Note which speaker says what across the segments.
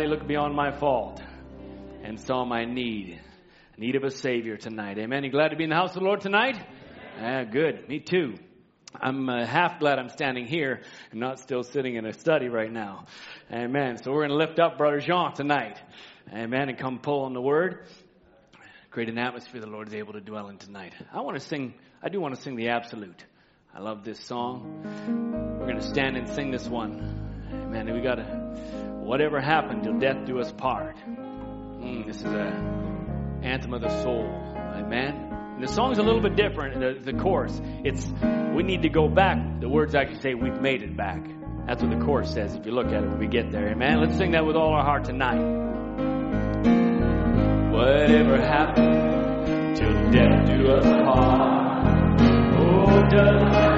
Speaker 1: He looked beyond my fault and saw my need, need of a Savior tonight. Amen. You glad to be in the house of the Lord tonight? Yeah, good. Me too. I'm uh, half glad I'm standing here and not still sitting in a study right now. Amen. So we're going to lift up Brother Jean tonight. Amen. And come pull on the word. Create an atmosphere the Lord is able to dwell in tonight. I want to sing, I do want to sing the absolute. I love this song. We're going to stand and sing this one. Amen. We got to, whatever happened till death do us part. Mm, this is a anthem of the soul. Amen. And the song's a little bit different. The, the chorus, it's we need to go back. The words actually say we've made it back. That's what the chorus says. If you look at it when we get there, Amen. Let's sing that with all our heart tonight. Whatever happened till death do us part. Oh, does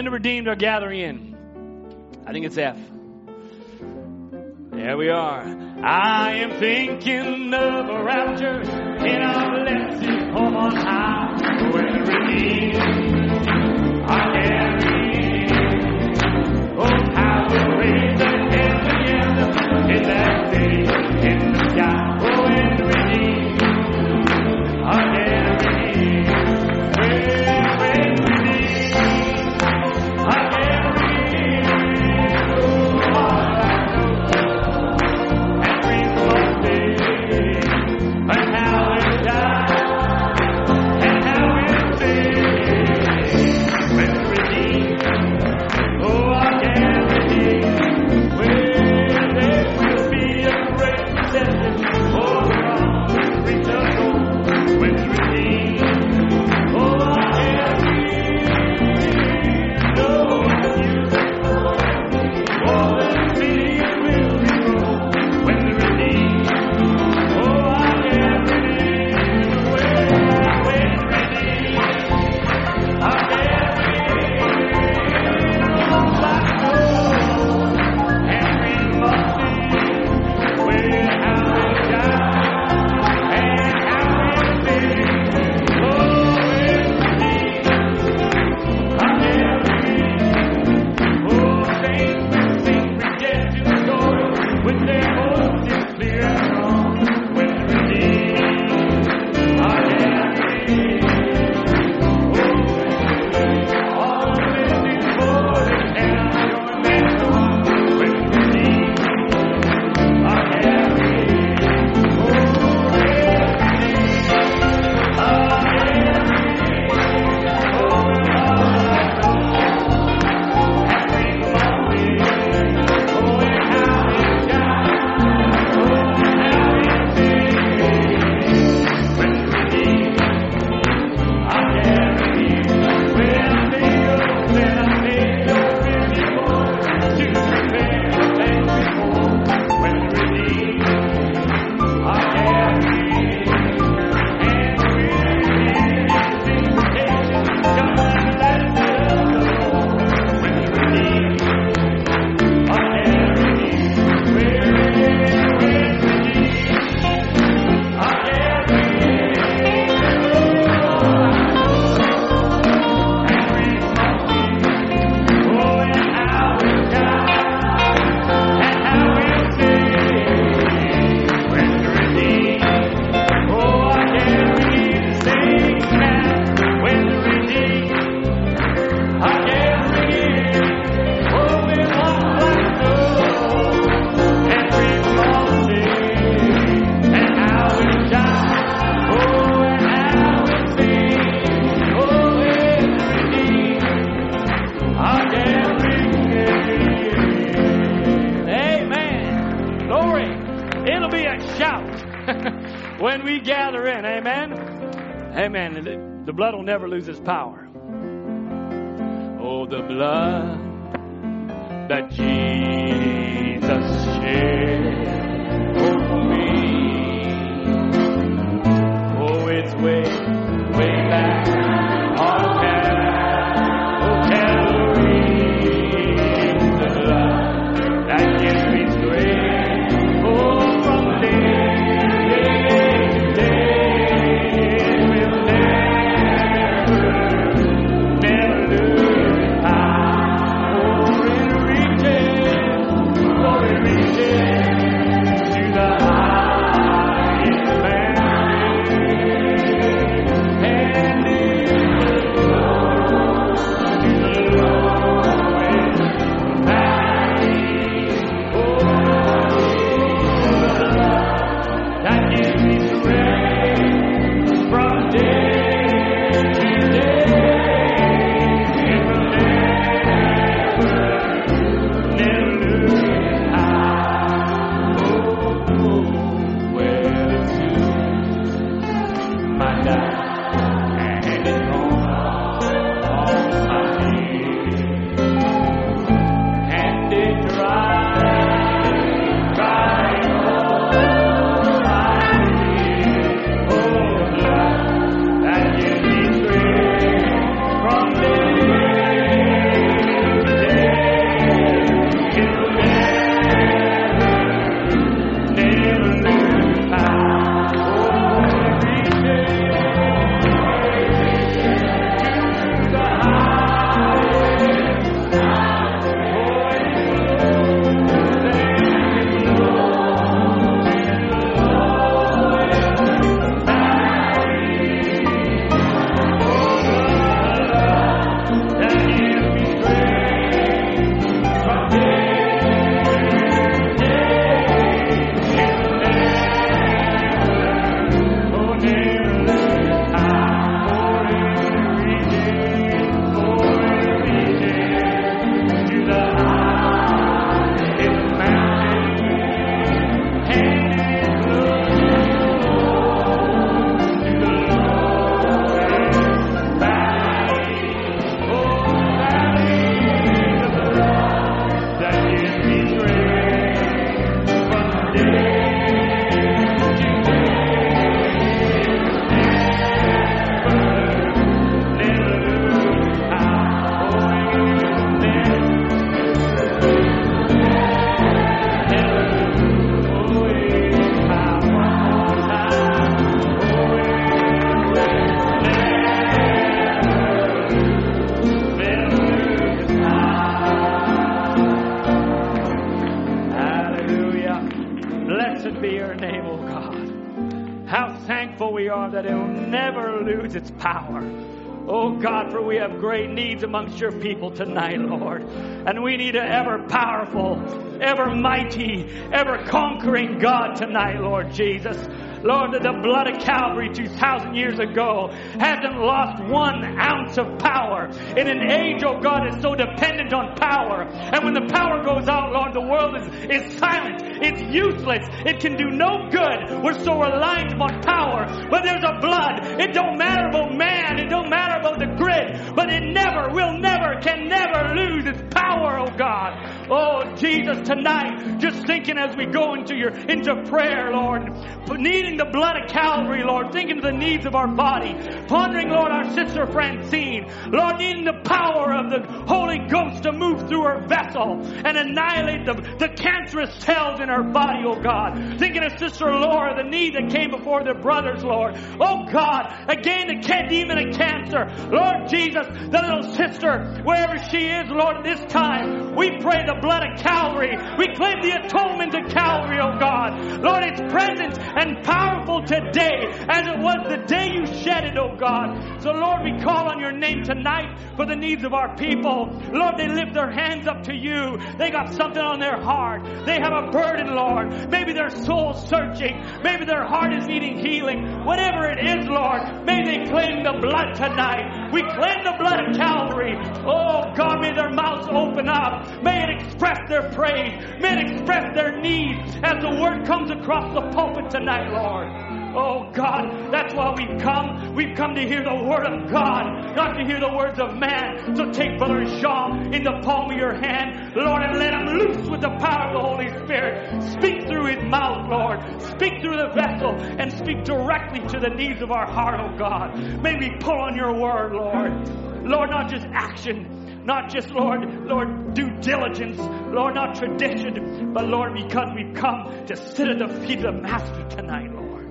Speaker 1: When the redeemed are gathering in, I think it's F. never lose his power. Your people tonight, Lord. And we need an ever powerful, ever mighty, ever conquering God tonight, Lord Jesus. Lord, that the blood of Calvary 2,000 years ago hasn't lost one ounce of power. In an age, oh God, is so dependent on power. And when the power goes out, Lord, the world is, is silent. It's useless. It can do no good. We're so reliant upon power. But there's a blood. It don't matter about man. It don't matter about the grid. But it never, will never, can never lose its power, oh God. Oh Jesus, tonight, just thinking as we go into your, into prayer, Lord, needing the blood of Calvary, Lord, thinking of the needs of our body, pondering, Lord, our sister Francine, Lord, needing the power of the Holy Ghost to move through her vessel and annihilate the, the cancerous cells in her body, oh God. Thinking of Sister Laura, the need that came before the brothers, Lord. Oh God, again, the demon of cancer. Lord Jesus, the little sister, wherever she is, Lord, this time, we pray the blood of Calvary. We claim the atonement of Calvary, oh God. Lord, it's present and powerful today as it was the day you shed it, oh God. So, Lord, we call on your name tonight for the needs of our people. Lord, they lift their hands up to you. They got something on their heart. They have a burden, Lord. Maybe their soul's searching. Maybe their heart is needing healing. Whatever it is, Lord, may they claim the blood tonight. We claim the blood of Calvary. Oh, God, may their mouths open up. May it express their praise. Men express their need as the word comes across the pulpit tonight, Lord. Lord. Oh God, that's why we've come. We've come to hear the word of God, not to hear the words of man. So take Brother Shaw in the palm of your hand, Lord, and let him loose with the power of the Holy Spirit. Speak through his mouth, Lord. Speak through the vessel and speak directly to the needs of our heart, oh God. May we pull on your word, Lord. Lord, not just action, not just, Lord, Lord, due diligence, Lord, not tradition, but Lord, because we've come to sit at the feet of the Master tonight, Lord.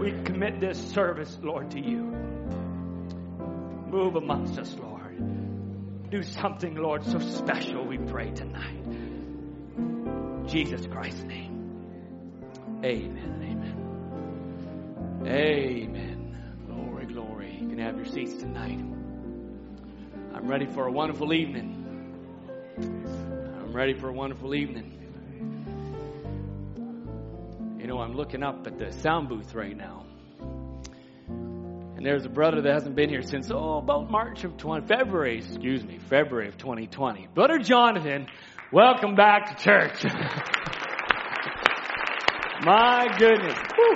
Speaker 1: We commit this service, Lord, to you. Move amongst us, Lord. Do something, Lord, so special, we pray tonight. Jesus Christ's name. Amen. Amen. Amen. Glory, glory. You can have your seats tonight. I'm ready for a wonderful evening. I'm ready for a wonderful evening. You know, I'm looking up at the sound booth right now. And there's a brother that hasn't been here since, oh, about March of 20, February, excuse me, February of 2020. Brother Jonathan, welcome back to church. My goodness. Whew.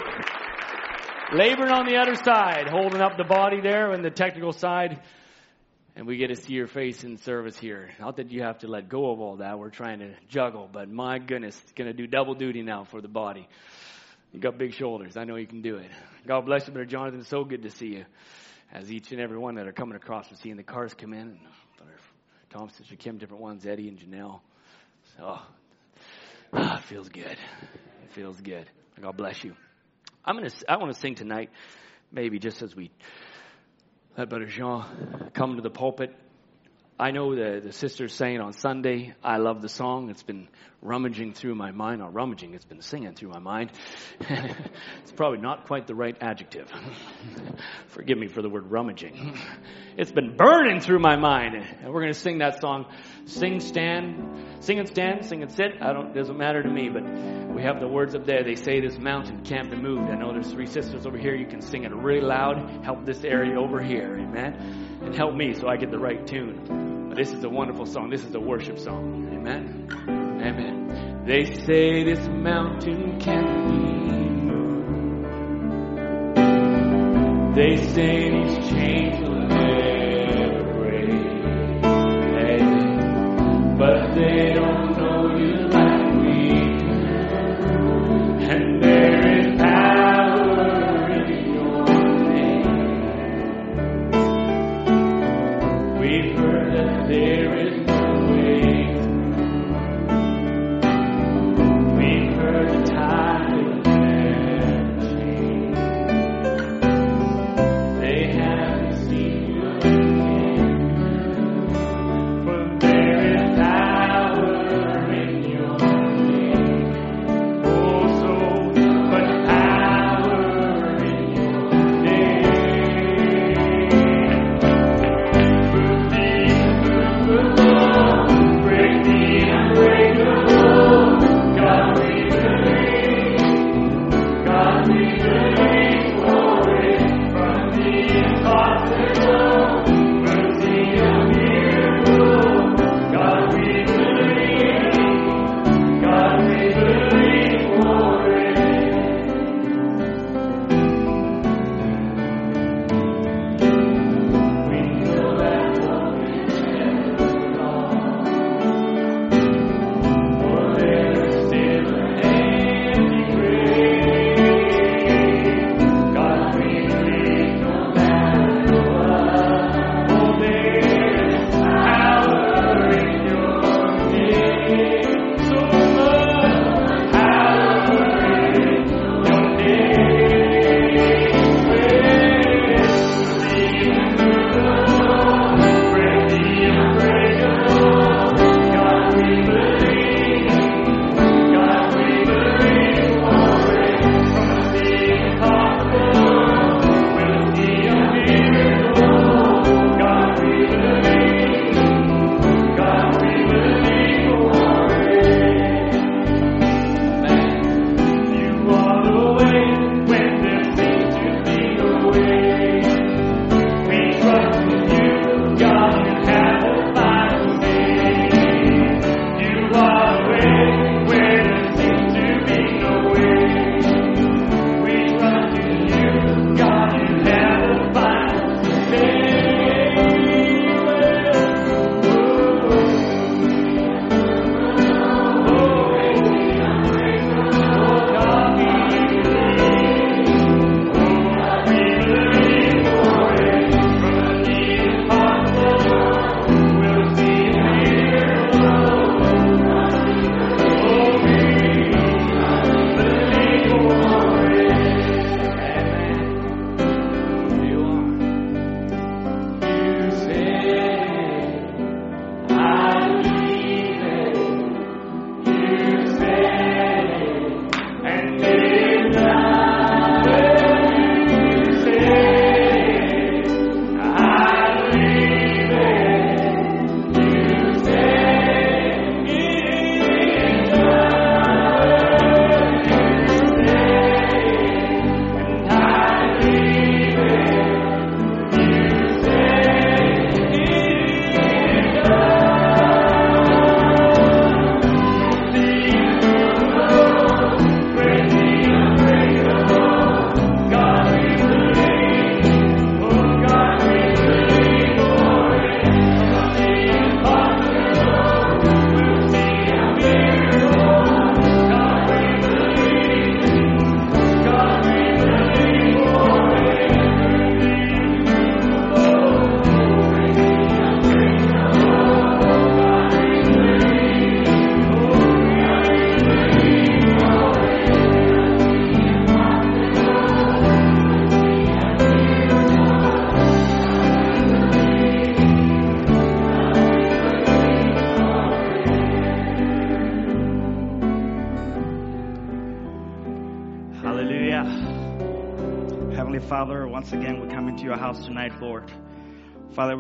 Speaker 1: Laboring on the other side, holding up the body there and the technical side and we get to see your face in service here. Not that you have to let go of all that. We're trying to juggle, but my goodness, it's going to do double duty now for the body. You got big shoulders. I know you can do it. God bless you, Brother Jonathan. So good to see you. As each and every one that are coming across, we're seeing the cars come in. And Brother Tom, Sister Kim, different ones, Eddie and Janelle. So, ah, it feels good. It feels good. God bless you. I'm gonna. I want to sing tonight, maybe just as we let Brother Jean come to the pulpit. I know the, the sister's saying on Sunday, I love the song. It's been rummaging through my mind. Not rummaging, it's been singing through my mind. it's probably not quite the right adjective. Forgive me for the word rummaging. It's been burning through my mind. And we're going to sing that song. Sing, stand, sing and stand, sing and sit. I don't, doesn't matter to me, but we have the words up there. They say this mountain can't be moved. I know there's three sisters over here. You can sing it really loud. Help this area over here. Amen. And help me so I get the right tune. But This is a wonderful song. This is a worship song. Amen. Amen. They say this mountain can't be moved. They say these chains will never break. But they don't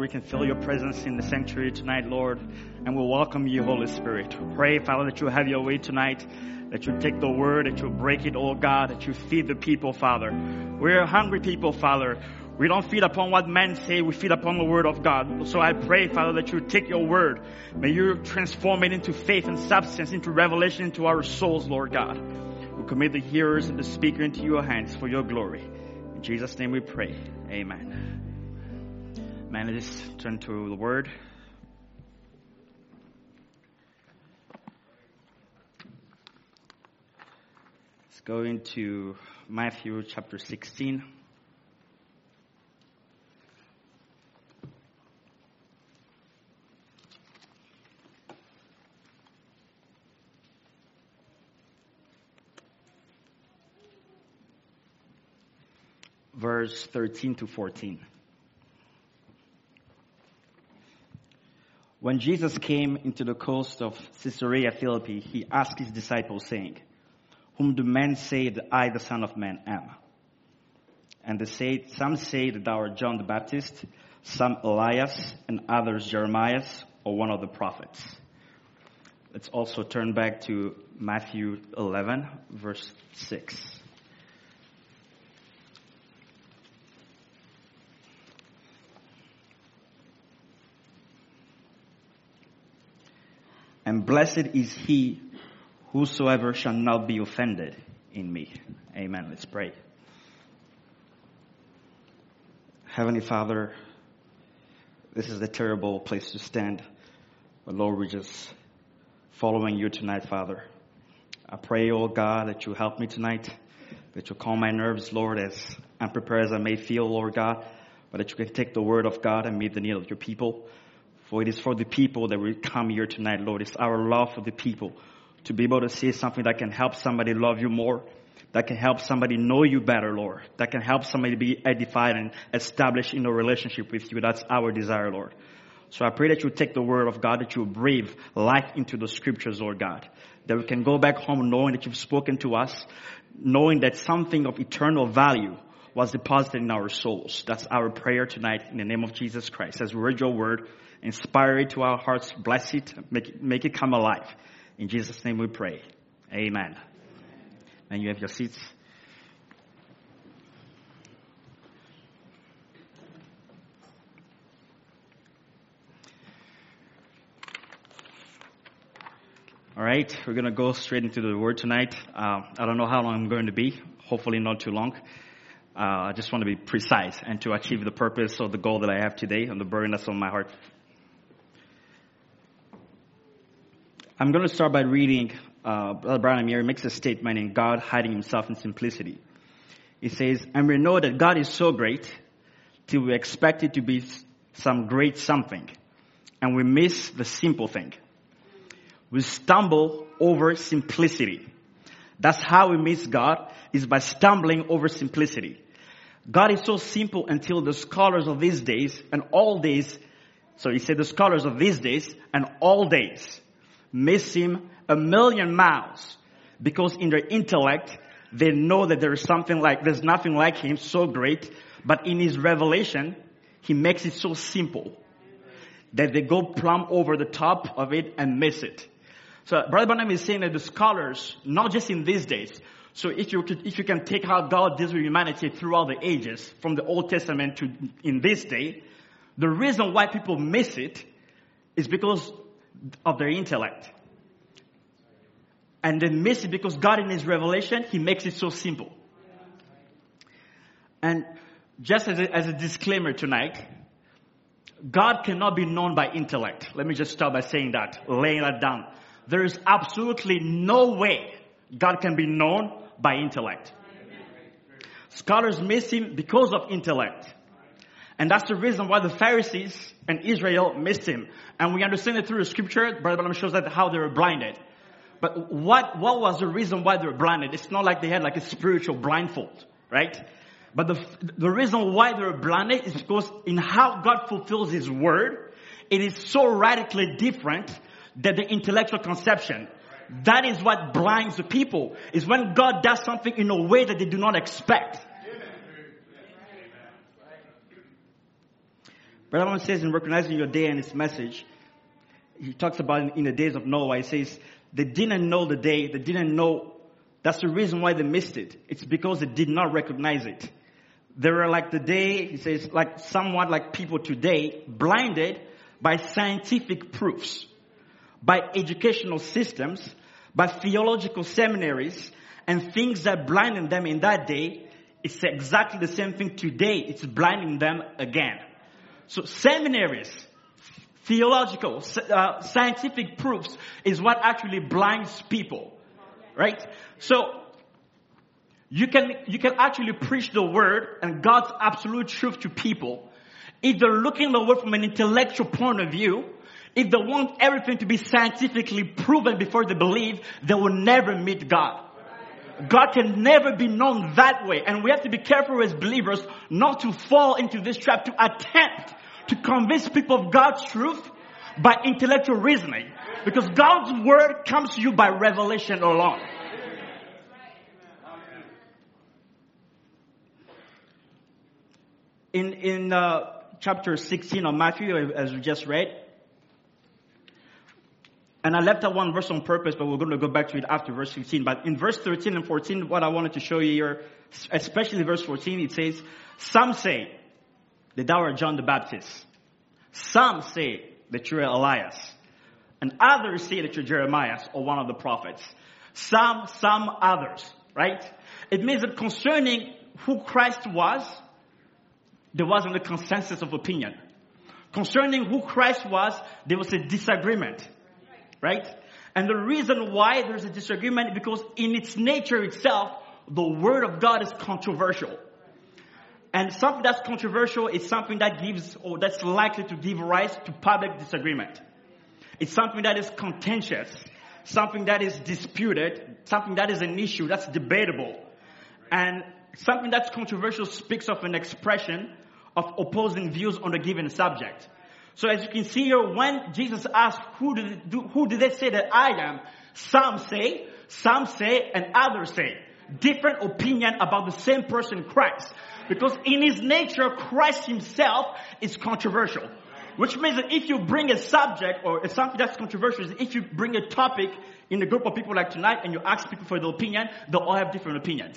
Speaker 1: we
Speaker 2: can feel your presence in the sanctuary tonight, Lord, and we'll welcome you, Holy Spirit. Pray, Father, that you have your way tonight, that you take the word, that you break it, oh God, that you feed the people, Father. We're hungry people, Father. We don't feed upon what men say, we feed upon the word of God. So I pray, Father, that you take your word. May you transform it into faith and substance, into revelation into our souls, Lord God. We commit the hearers and the speaker into your hands for your glory. In Jesus' name we pray. Amen. Man, let's turn to the word. Let's go into Matthew chapter 16. verse 13 to 14. When Jesus came into the coast of Caesarea Philippi, he asked his disciples, saying, Whom do men say that I, the Son of Man, am? And they say, some say that thou art John the Baptist, some Elias, and others Jeremiah, or one of the prophets. Let's also turn back to Matthew 11, verse 6. And blessed is he whosoever shall not be offended in me. Amen. Let's pray. Heavenly Father, this is a terrible place to stand. But Lord, we're just following you tonight, Father. I pray, oh God, that you help me tonight, that you calm my nerves, Lord, as unprepared as I may feel, Lord God, but that you can take the word of God and meet the need of your people. For it is for the people that we come here tonight, Lord. It's our love for the people to be able to say something that can help somebody love you more, that can help somebody know you better, Lord, that can help somebody be edified and established in a relationship with you. That's our desire, Lord. So I pray that you take the word of God, that you breathe life into the scriptures, Lord God, that we can go back home knowing that you've spoken to us, knowing that something of eternal value was deposited in our souls. That's our prayer tonight in the name of Jesus Christ. As we read your word, inspire it to our hearts, bless it, make it, make it come alive. In Jesus' name we pray. Amen. And you have your seats. All right, we're going to go straight into the word tonight. Uh, I don't know how long I'm going to be. Hopefully, not too long. Uh, I just want to be precise and to achieve the purpose or the goal that I have today and the burden that's on my heart I'm going to start by reading uh, Brother Branham makes a statement in God hiding himself in simplicity. He says, and we know that God is so great till we expect it to be some great something and we miss the simple thing. We stumble over simplicity. That's how we miss God is by stumbling over simplicity. God is so simple until the scholars of these days and all days, so he said the scholars of these days and all days miss him a million miles because in their intellect, they know that there is something like, there's nothing like him so great, but in his revelation, he makes it so simple that they go plumb over the top of it and miss it. So Brother Branham is saying that the scholars, not just in these days, so if you could, if you can take how God deals with humanity throughout the ages, from the Old Testament to in this day, the reason why people miss it is because of their intellect. And they miss it because God in His revelation, He makes it so simple. And just as a, as a disclaimer tonight, God cannot be known by intellect. Let me just start by saying that, laying that down. There is absolutely no way God can be known by intellect. Scholars miss him because of intellect. And that's the reason why the Pharisees and Israel missed him. And we understand it through the scripture. Brother Branham shows that how they were blinded. But what, what was the reason why they were blinded? It's not like they had like a spiritual blindfold, right? But the, the reason why they were blinded is because in how God fulfills His word, it is so radically different than the intellectual conception. That is what blinds the people, is when God does something in a way that they do not expect. Brother Branham says in recognizing your day and its message, he talks about in the days of Noah, he says, they didn't know the day, they didn't know, that's the reason why they missed it. It's because they did not recognize it. They were like the day, he says, like somewhat like people today, blinded by scientific proofs, by educational systems, by theological seminaries, and things that blinded them in that day, it's exactly the same thing today. It's blinding them again. So seminaries, theological, uh, scientific proofs is what actually blinds people. Right? So, you can, you can actually preach the word and God's absolute truth to people. If they're looking the word from an intellectual point of view, if they want everything to be scientifically proven before they believe, they will never meet God. God can never be known that way. And we have to be careful as believers not to fall into this trap to attempt to convince people of God's truth by intellectual reasoning. Because God's word comes to you by revelation alone. In, in uh, chapter 16 of Matthew, as we just read, and I left that one verse on purpose, but we're going to go back to it after verse 15. But in verse 13 and 14, what I wanted to show you here, especially verse 14, it says, Some say that thou art John the Baptist. Some say that you're Elias. And others say that you're Jeremiah or one of the prophets. Some, some others, right? It means that concerning who Christ was, there wasn't a consensus of opinion. Concerning who Christ was, there was a disagreement right? And the reason why there's a disagreement because in its nature itself, the word of God is controversial. And something that's controversial is something that gives or that's likely to give rise to public disagreement. It's something that is contentious, something that is disputed, something that is an issue that's debatable. And something that's controversial speaks of an expression of opposing views on a given subject. So as you can see here, when Jesus asked, who did, who did they say that I am? Some say, some say, and others say. Different opinion about the same person, Christ. Because in his nature, Christ himself is controversial. Which means that if you bring a subject or something that's controversial, if you bring a topic in a group of people like tonight and you ask people for their opinion, they'll all have different opinions.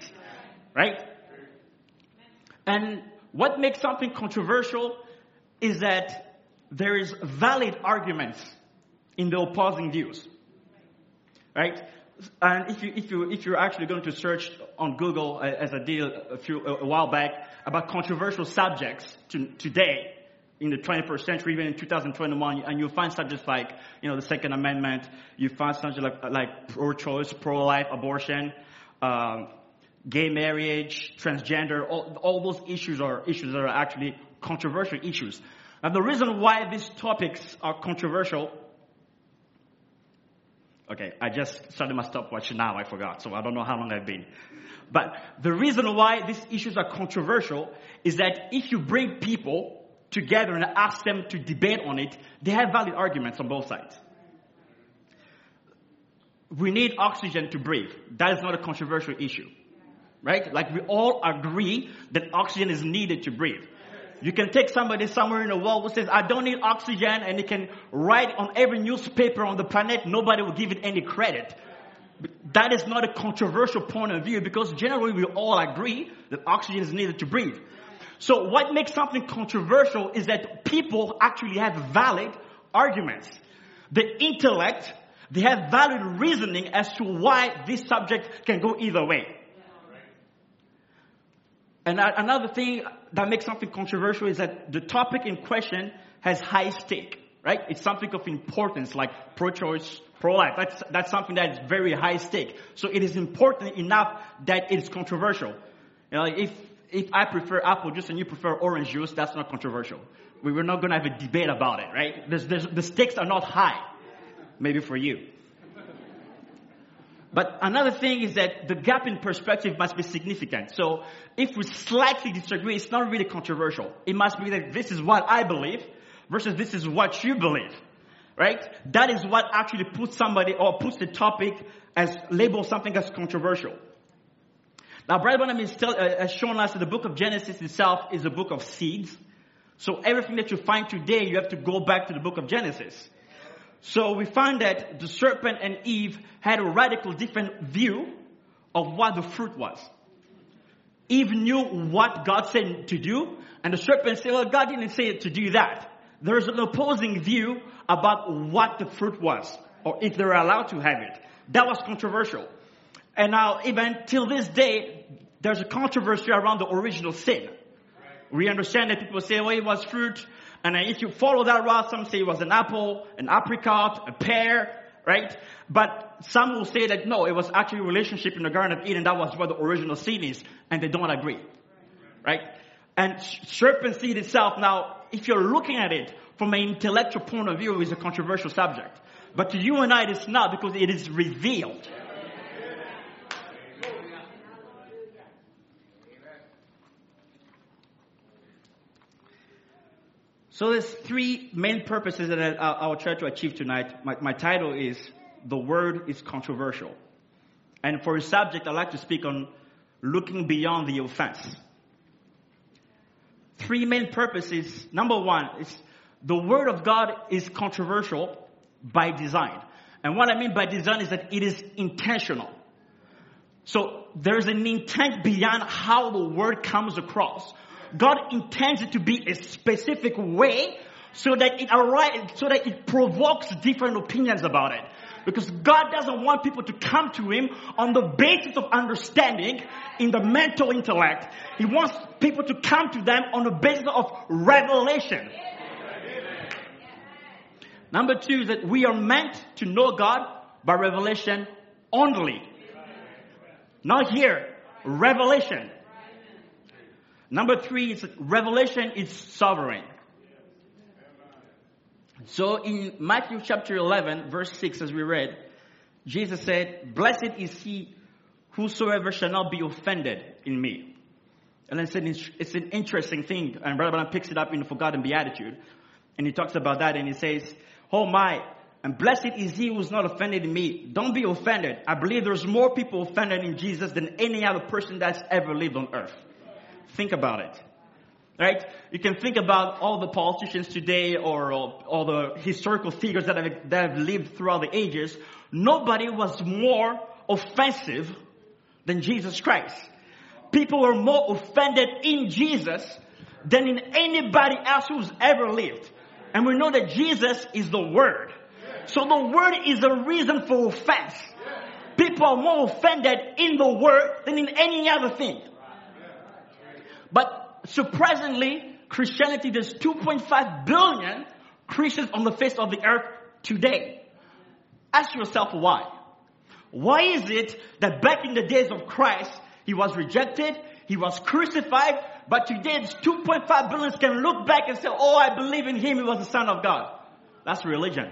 Speaker 2: Right? And what makes something controversial is that there is valid arguments in the opposing views. Right? And if you, if you, if you're actually going to search on Google, uh, as I did a few, a while back, about controversial subjects to, today, in the 21st century, even in 2021, and you'll find subjects like, you know, the Second Amendment, you find subjects like, like pro-choice, pro-life, abortion, um, gay marriage, transgender, all, all those issues are issues that are actually controversial issues. And the reason why these topics are controversial, okay, I just started my stopwatch now, I forgot, so I don't know how long I've been. But the reason why these issues are controversial is that if you bring people together and ask them to debate on it, they have valid arguments on both sides. We need oxygen to breathe. That is not a controversial issue. Right? Like we all agree that oxygen is needed to breathe. You can take somebody somewhere in the world who says, I don't need oxygen, and he can write on every newspaper on the planet, nobody will give it any credit. That is not a controversial point of view because generally we all agree that oxygen is needed to breathe. So what makes something controversial is that people actually have valid arguments. The intellect, they have valid reasoning as to why this subject can go either way. And another thing that makes something controversial is that the topic in question has high stake, right? It's something of importance like pro-choice, pro-life. That's, that's something that is very high stake. So it is important enough that it is controversial. You know, if, if I prefer apple juice and you prefer orange juice, that's not controversial. We were not going to have a debate about it, right? There's, there's, the stakes are not high. Maybe for you. But another thing is that the gap in perspective must be significant. So if we slightly disagree, it's not really controversial. It must be that this is what I believe versus this is what you believe. Right? That is what actually puts somebody or puts the topic as label something as controversial. Now, is tell, uh, has shown us that the book of Genesis itself is a book of seeds. So everything that you find today, you have to go back to the book of Genesis. So we find that the serpent and Eve had a radical different view of what the fruit was. Eve knew what God said to do, and the serpent said, well, God didn't say to do that. There's an opposing view about what the fruit was, or if they were allowed to have it. That was controversial. And now, even till this day, there's a controversy around the original sin. We understand that people say, well, it was fruit. And if you follow that route, some say it was an apple, an apricot, a pear, right? But some will say that no, it was actually a relationship in the Garden of Eden. That was where the original sin is. And they don't agree. Right? And serpent seed itself, now, if you're looking at it from an intellectual point of view, is a controversial subject. But to you and I, it is not because it is revealed. So there's three main purposes that I, will try to achieve tonight. My, my title is The Word is Controversial. And for a subject, I'd like to speak on looking beyond the offense. Three main purposes. Number one is the Word of God is controversial by design. And what I mean by design is that it is intentional. So there's an intent beyond how the Word comes across. God intends it to be a specific way so that it arrives, so that it provokes different opinions about it. Because God doesn't want people to come to Him on the basis of understanding in the mental intellect. He wants people to come to them on the basis of revelation. Number two is that we are meant to know God by revelation only. Not here. Revelation. Number three is revelation is sovereign. So in Matthew chapter 11, verse 6, as we read, Jesus said, Blessed is he whosoever shall not be offended in me. And it's an, it's an interesting thing. And Brother Branham picks it up in the Forgotten Beatitude. And he talks about that and he says, Oh my, and blessed is he who's not offended in me. Don't be offended. I believe there's more people offended in Jesus than any other person that's ever lived on earth. Think about it. Right? You can think about all the politicians today or all the historical figures that have, that have lived throughout the ages. Nobody was more offensive than Jesus Christ. People were more offended in Jesus than in anybody else who's ever lived. And we know that Jesus is the Word. So the Word is a reason for offense. People are more offended in the Word than in any other thing. But surprisingly, Christianity, there's 2.5 billion Christians on the face of the earth today. Ask yourself why. Why is it that back in the days of Christ, he was rejected, he was crucified, but today 2.5 billion can look back and say, oh, I believe in him, he was the son of God. That's religion.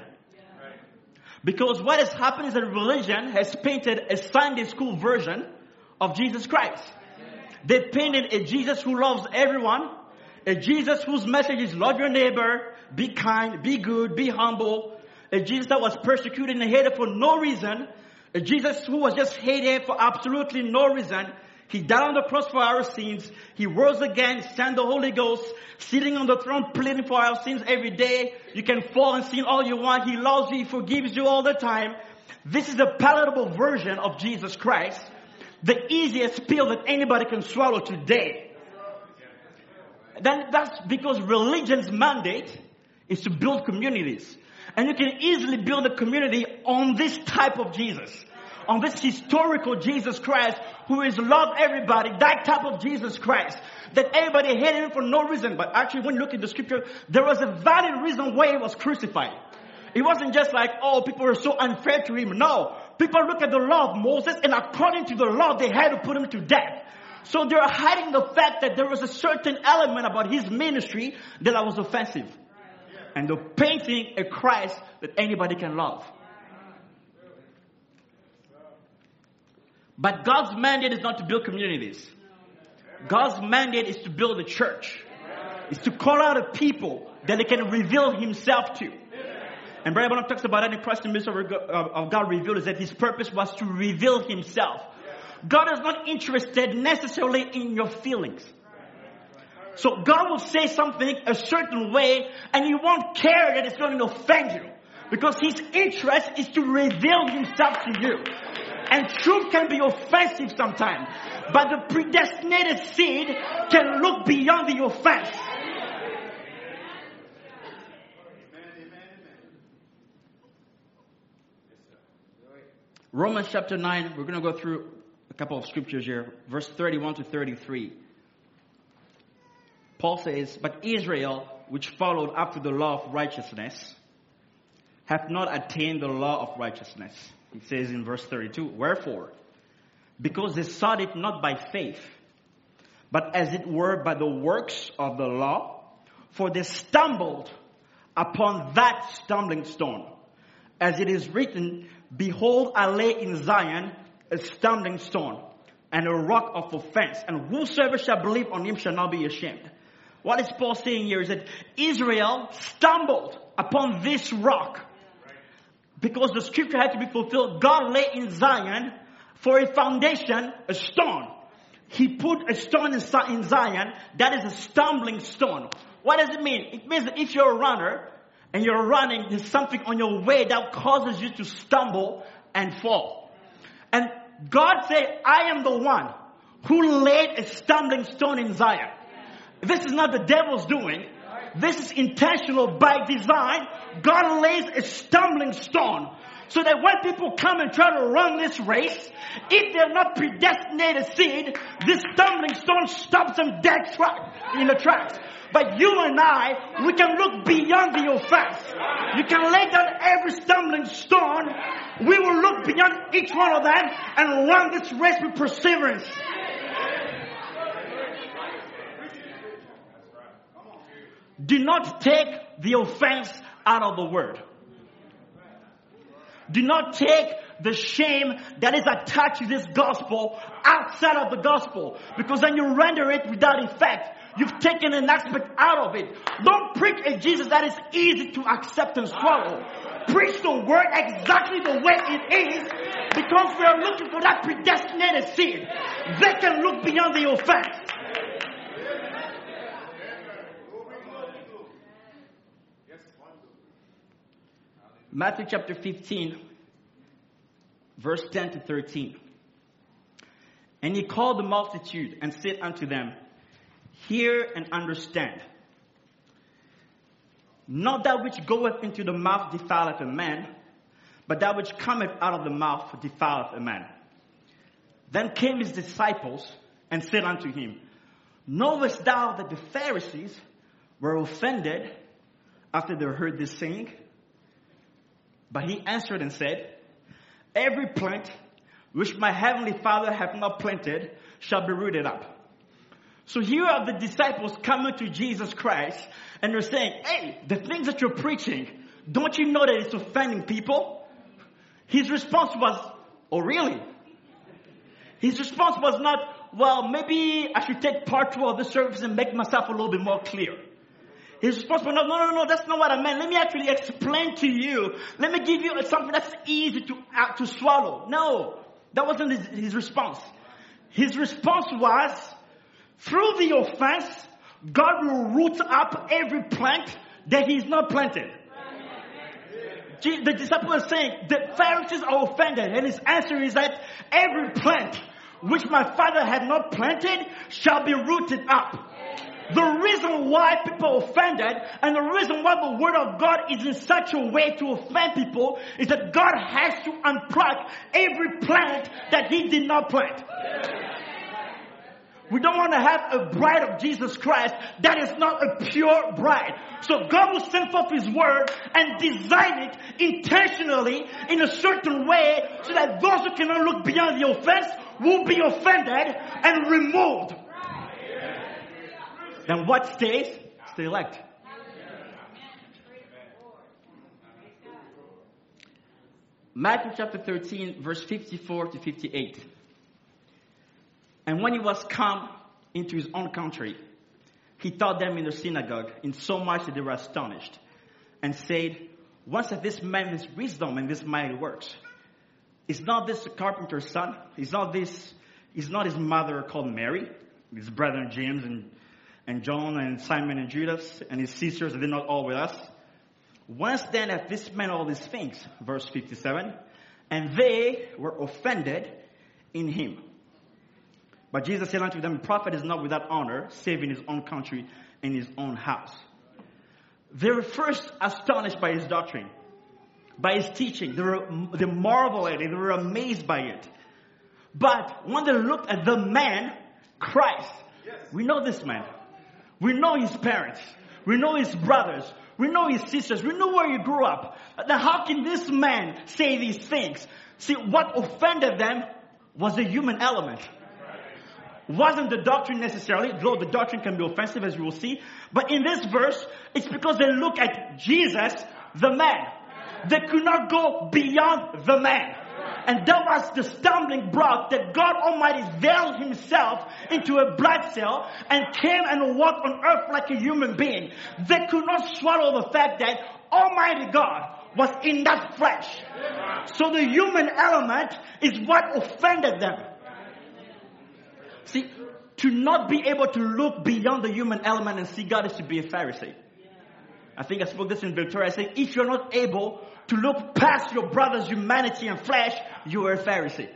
Speaker 2: Because what has happened is that religion has painted a Sunday school version of Jesus Christ. They painted a Jesus who loves everyone, a Jesus whose message is love your neighbor, be kind, be good, be humble, a Jesus that was persecuted and hated for no reason, a Jesus who was just hated for absolutely no reason. He died on the cross for our sins. He rose again, sent the Holy Ghost, sitting on the throne, pleading for our sins every day. You can fall and sin all you want. He loves you. He forgives you all the time. This is a palatable version of Jesus Christ the easiest pill that anybody can swallow today. Then that's because religion's mandate is to build communities. And you can easily build a community on this type of Jesus. On this historical Jesus Christ who is love everybody, that type of Jesus Christ. That everybody hated him for no reason. But actually when you look at the scripture, there was a valid reason why he was crucified. It wasn't just like, oh, people were so unfair to him. No. People look at the law of Moses and according to the law, they had to put him to death. So they're hiding the fact that there was a certain element about his ministry that was offensive. And they're painting a Christ that anybody can love. But God's mandate is not to build communities. God's mandate is to build a church. Is to call out a people that he can reveal himself to. And Brother Branham talks about that in Christ the mystery of God revealed is that his purpose was to reveal himself. God is not interested necessarily in your feelings. So God will say something a certain way and you won't care that it's going to offend you. Because his interest is to reveal himself to you. And truth can be offensive sometimes. But the predestinated seed can look beyond the offense. Romans chapter 9, we're going to go through a couple of scriptures here, verse 31 to 33. Paul says, But Israel, which followed after the law of righteousness, hath not attained the law of righteousness. He says in verse 32, Wherefore? Because they sought it not by faith, but as it were by the works of the law, for they stumbled upon that stumbling stone. As it is written, Behold, I lay in Zion a stumbling stone and a rock of offense, and whosoever shall believe on him shall not be ashamed. What is Paul saying here is that Israel stumbled upon this rock because the scripture had to be fulfilled. God lay in Zion for a foundation, a stone. He put a stone in Zion that is a stumbling stone. What does it mean? It means that if you're a runner and you're running, there's something on your way that causes you to stumble and fall. And God said, I am the one who laid a stumbling stone in Zion. This is not the devil's doing. This is intentional by design. God lays a stumbling stone so that when people come and try to run this race, if they're not predestinated seed, this stumbling stone stops them dead track in the tracks. But you and I, we can look beyond the offense. You can lay down every stumbling stone. We will look beyond each one of them and run this race with perseverance. Do not take the offense out of the word. Do not take the shame that is attached to this gospel outside of the gospel because then you render it without effect. You've taken an aspect out of it. Don't preach a Jesus that is easy to accept and swallow. Preach the word exactly the way it is because we are looking for that predestinated seed. They can look beyond the offense. Matthew chapter 15, verse 10 to 13. And he called the multitude and said unto them, Hear and understand. Not that which goeth into the mouth defileth a man, but that which cometh out of the mouth defileth a man. Then came his disciples and said unto him, Knowest thou that the Pharisees were offended after they heard this saying? But he answered and said, Every plant which my heavenly Father hath not planted shall be rooted up. So here are the disciples coming to Jesus Christ and they're saying, Hey, the things that you're preaching, don't you know that it's offending people? His response was, Oh, really? His response was not, Well, maybe I should take part two of the service and make myself a little bit more clear. His response was, no, no, no, no, that's not what I meant. Let me actually explain to you. Let me give you something that's easy to, uh, to swallow. No, that wasn't his, his response. His response was, through the offense, God will root up every plant that he's not planted. The disciple is saying, the Pharisees are offended, and his answer is that every plant which my father had not planted shall be rooted up. The reason why people are offended and the reason why the word of God is in such a way to offend people is that God has to unplug every plant that he did not plant. We don't want to have a bride of Jesus Christ that is not a pure bride. So God will send forth His word and design it intentionally in a certain way so that those who cannot look beyond the offense will be offended and removed then what stays? The elect. Matthew chapter 13, verse 54 to 58. And when he was come into his own country, he taught them in the synagogue, in so much that they were astonished, and said, Whence hath this man this wisdom and this mighty works? Is not this a carpenter's son? Is not this, is not his mother called Mary? His brethren James and and John and Simon and Judas and his sisters, are they not all with us? Once then hath this man all these things, verse 57, and they were offended in him. But Jesus said unto them, The prophet is not without honor, save in his own country and his own house. They were first astonished by his doctrine, by his teaching. They, were, they marveled at it, they were amazed by it. But when they looked at the man, Christ, yes. we know this man. We know his parents. We know his brothers. We know his sisters. We know where he grew up. Now, how can this man say these things? See, what offended them was the human element. Wasn't the doctrine necessarily, though the doctrine can be offensive as we will see. But in this verse, it's because they look at Jesus, the man. They could not go beyond the man. And that was the stumbling block that God Almighty veiled himself into a blood cell and came and walked on earth like a human being. They could not swallow the fact that Almighty God was in that flesh. So the human element is what offended them. See, to not be able to look beyond the human element and see God is to be a Pharisee. I think I spoke this in Victoria. I said, if you're not able to look past your brother's humanity and flesh, you are a Pharisee.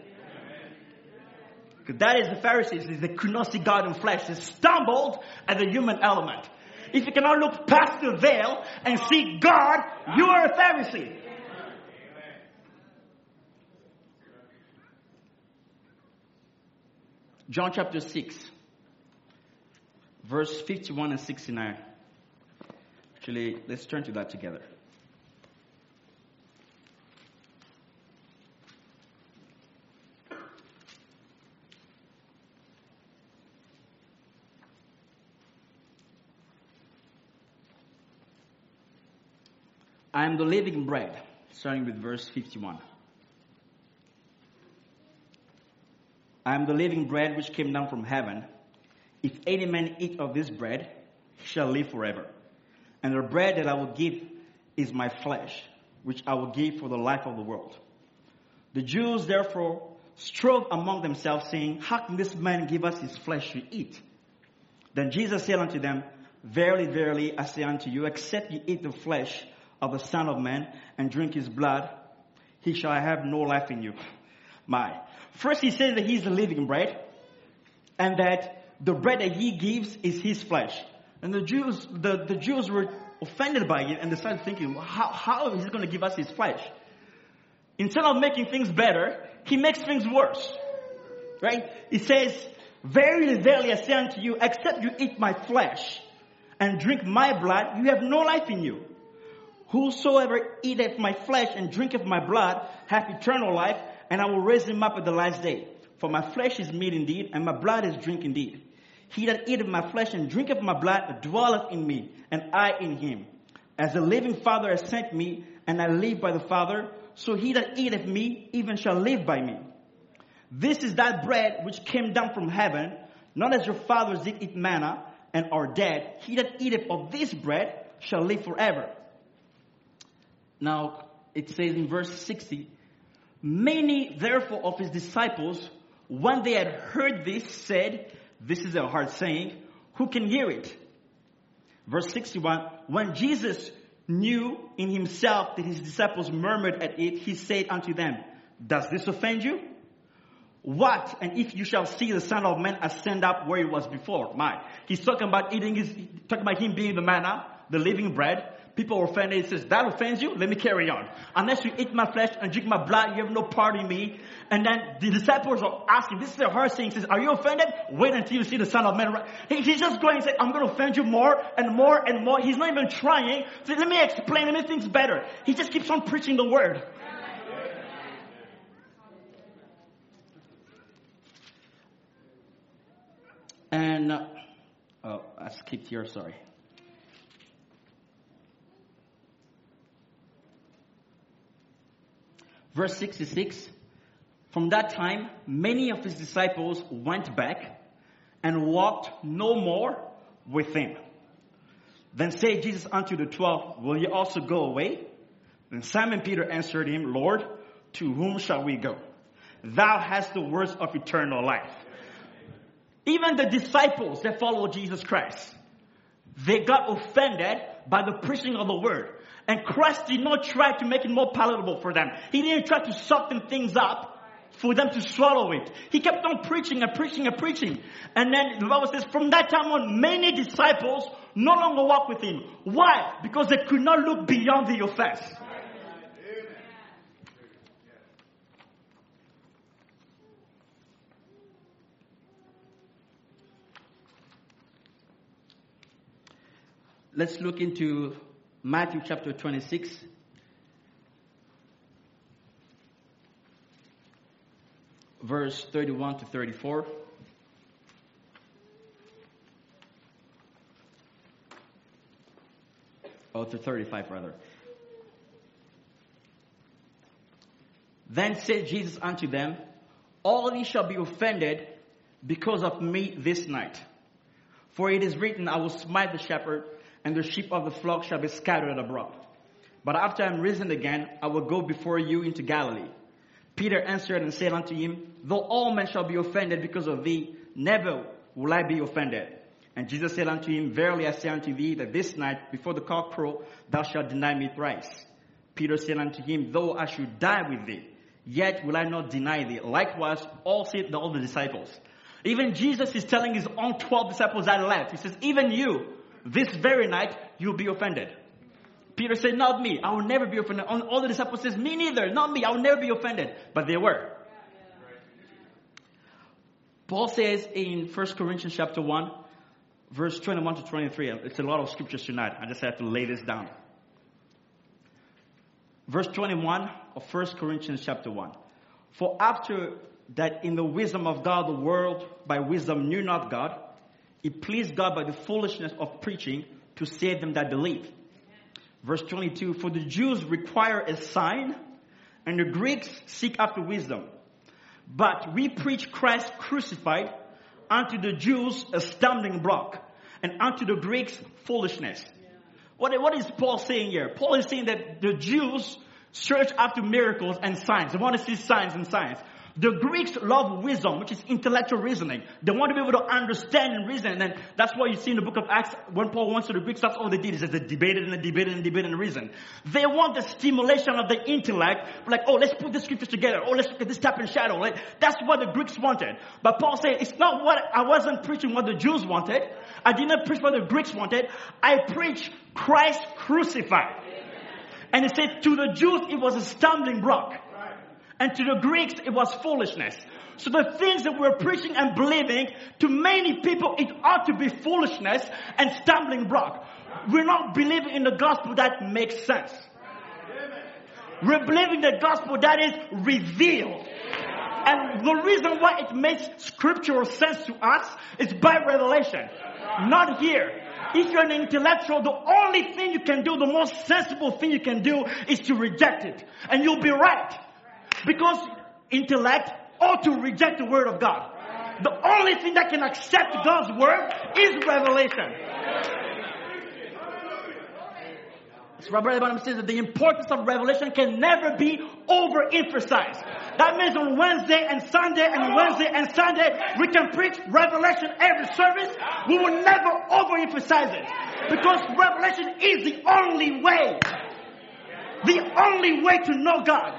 Speaker 2: Because that is the Pharisees, they could not see God in flesh. They stumbled at the human element. If you cannot look past the veil and see God, you are a Pharisee. John chapter 6, verse 51 and 69. Actually, let's turn to that together. I am the living bread, starting with verse 51. I am the living bread which came down from heaven. If any man eat of this bread, he shall live forever. And the bread that I will give is my flesh, which I will give for the life of the world. The Jews therefore strove among themselves, saying, How can this man give us his flesh to eat? Then Jesus said unto them, Verily, verily, I say unto you, except ye eat the flesh of the Son of Man and drink his blood, he shall have no life in you. My. First, he says that he's the living bread, and that the bread that he gives is his flesh. And the Jews, the, the Jews were offended by it and they started thinking, how, how is he going to give us his flesh? Instead of making things better, he makes things worse. Right? He says, Verily, verily, I say unto you, except you eat my flesh and drink my blood, you have no life in you. Whosoever eateth my flesh and drinketh my blood hath eternal life, and I will raise him up at the last day. For my flesh is meat indeed, and my blood is drink indeed. He that eateth my flesh and drinketh my blood dwelleth in me, and I in him. As the living Father has sent me, and I live by the Father, so he that eateth me even shall live by me. This is that bread which came down from heaven, not as your fathers did eat manna and are dead. He that eateth of this bread shall live forever. Now, it says in verse 60, Many, therefore, of his disciples, when they had heard this, said, This is a hard saying, who can hear it? Verse 61, when Jesus knew in himself that his disciples murmured at it, he said unto them, Does this offend you? What? And if you shall see the Son of Man ascend up where he was before. My. He's talking about eating his, talking about him being the manna, the living bread. People are offended. He says, that offends you? Let me carry on. Unless you eat my flesh and drink my blood, you have no part in me. And then the disciples are asking, this is a hard thing. He says, are you offended? Wait until you see the Son of Man. he's just going and say, I'm going to offend you more and more and more. He's not even trying. So let me explain, let me think better. He just keeps on preaching the word. And, uh, oh, I skipped here, sorry. Verse 66 From that time, many of his disciples went back and walked no more with him. Then said Jesus unto the twelve, Will ye also go away? Then Simon Peter answered him, Lord, to whom shall we go? Thou hast the words of eternal life. Even the disciples that follow Jesus Christ, they got offended by the preaching of the word. And Christ did not try to make it more palatable for them. He didn't try to soften things up for them to swallow it. He kept on preaching and preaching and preaching. And then the Bible says, from that time on, many disciples no longer walk with him. Why? Because they could not look beyond the offense. Let's look into Matthew chapter 26. Verse 31 to 34. Oh, to 35 rather. Then said Jesus unto them, All ye shall be offended because of me this night. For it is written, I will smite the shepherd, and the sheep of the flock shall be scattered abroad. But after I am risen again, I will go before you into Galilee. Peter answered and said unto him, Though all men shall be offended because of thee, never will I be offended. And Jesus said unto him, Verily I say unto thee, that this night, before the cock crow, thou shalt deny me thrice. Peter said unto him, Though I should die with thee, yet will I not deny thee. Likewise, all said all the disciples. Even Jesus is telling his own 12 disciples that left. He says, Even you, this very night, you'll be offended. Peter said, Not me. I will never be offended. All the disciples says, Me neither. Not me. I will never be offended. But they were. Paul says in 1 Corinthians chapter 1, verse 21 to 23. It's a lot of scriptures tonight. I just have to lay this down. Verse 21 of 1 Corinthians chapter 1. For after that in the wisdom of God, the world by wisdom knew not God, it pleased God by the foolishness of preaching to save them that believe. Verse 22, for the Jews require a sign and the Greeks seek after wisdom. But we preach Christ crucified, unto the Jews a stumbling block, and unto the Greeks foolishness. What, what is Paul saying here? Paul is saying that the Jews search after miracles and signs. They want to see signs and signs. The Greeks love wisdom, which is intellectual reasoning. They want to be able to understand and reason. And that's why you see in the book of Acts, when Paul wants to the Greeks, that's all they did is they debated and they debated and debated and reasoned. They want the stimulation of the intellect, like, oh, let's put the scriptures together. Oh, let's look at this type and shadow. Like, that's what the Greeks wanted. But Paul said, it's not what, I wasn't preaching what the Jews wanted. I didn't preach what the Greeks wanted. I preach Christ crucified. And he said, to the Jews, it was a stumbling block. And to the Greeks, it was foolishness. So the things that we're preaching and believing, to many people, it ought to be foolishness and stumbling block. We're not believing in the gospel that makes sense. We're believing the gospel that is revealed. And the reason why it makes scriptural sense to us is by revelation, not here. If you're an intellectual, the only thing you can do, the most sensible thing you can do is to reject it. And you'll be right. Because intellect ought to reject the word of God. The only thing that can accept God's word is revelation. So Brother Branham says that the importance of revelation can never be overemphasized. That means on Wednesday and Sunday and Wednesday and Sunday, we can preach revelation every service. We will never overemphasize it. Because revelation is the only way. The only way to know God.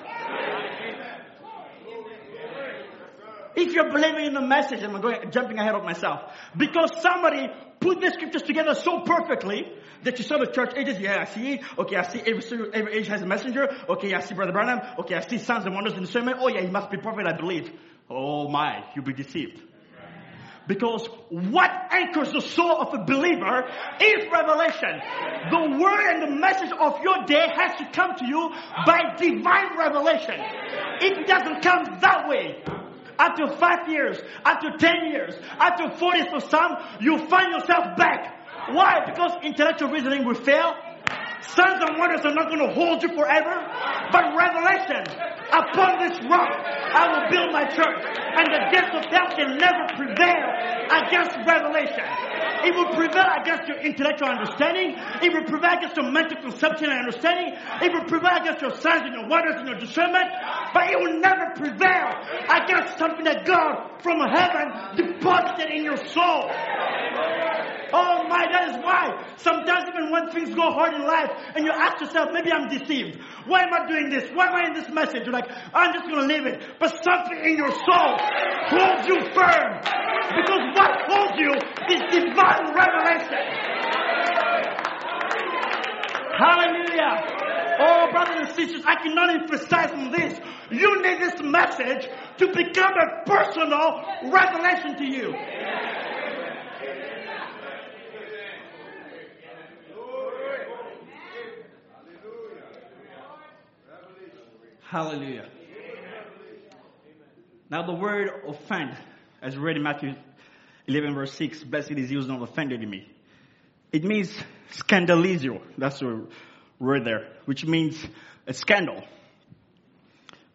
Speaker 2: If you're believing in the message, I'm going jumping ahead of myself, because somebody put the scriptures together so perfectly that you saw the church ages. Yeah, I see. Okay, I see every, every age has a messenger. Okay, I see Brother Branham. Okay, I see signs and wonders in the sermon. Oh yeah, he must be prophet, I believe. Oh my, you'll be deceived. Because what anchors the soul of a believer is revelation. The word and the message of your day has to come to you by divine revelation. It doesn't come that way. After five years, after ten years, after 40 for some, you find yourself back. Why? Because intellectual reasoning will fail. Signs and wonders are not going to hold you forever. But revelation, upon this rock, I will build my church. And the gates of hell can never prevail against revelation. It will prevail against your intellectual understanding. It will prevail against your mental conception and understanding. It will prevail against your signs and your wonders and your discernment. But it will never prevail against something that God from heaven deposited in your soul. Oh my that is why. Sometimes even when things go hard in life and you ask yourself, maybe I'm deceived. Why am I doing this? Why am I in this message? You're like, I'm just going to leave it. But something in your soul holds you firm. Because what holds you is divine revelation. Hallelujah. Oh, brothers and sisters, I cannot emphasize on this. You need this message to become a personal revelation to you. Hallelujah. Now the word offend, as read in Matthew 11 verse 6, blessed is used not offended in me. It means skandalizo. That's the word there, which means a scandal.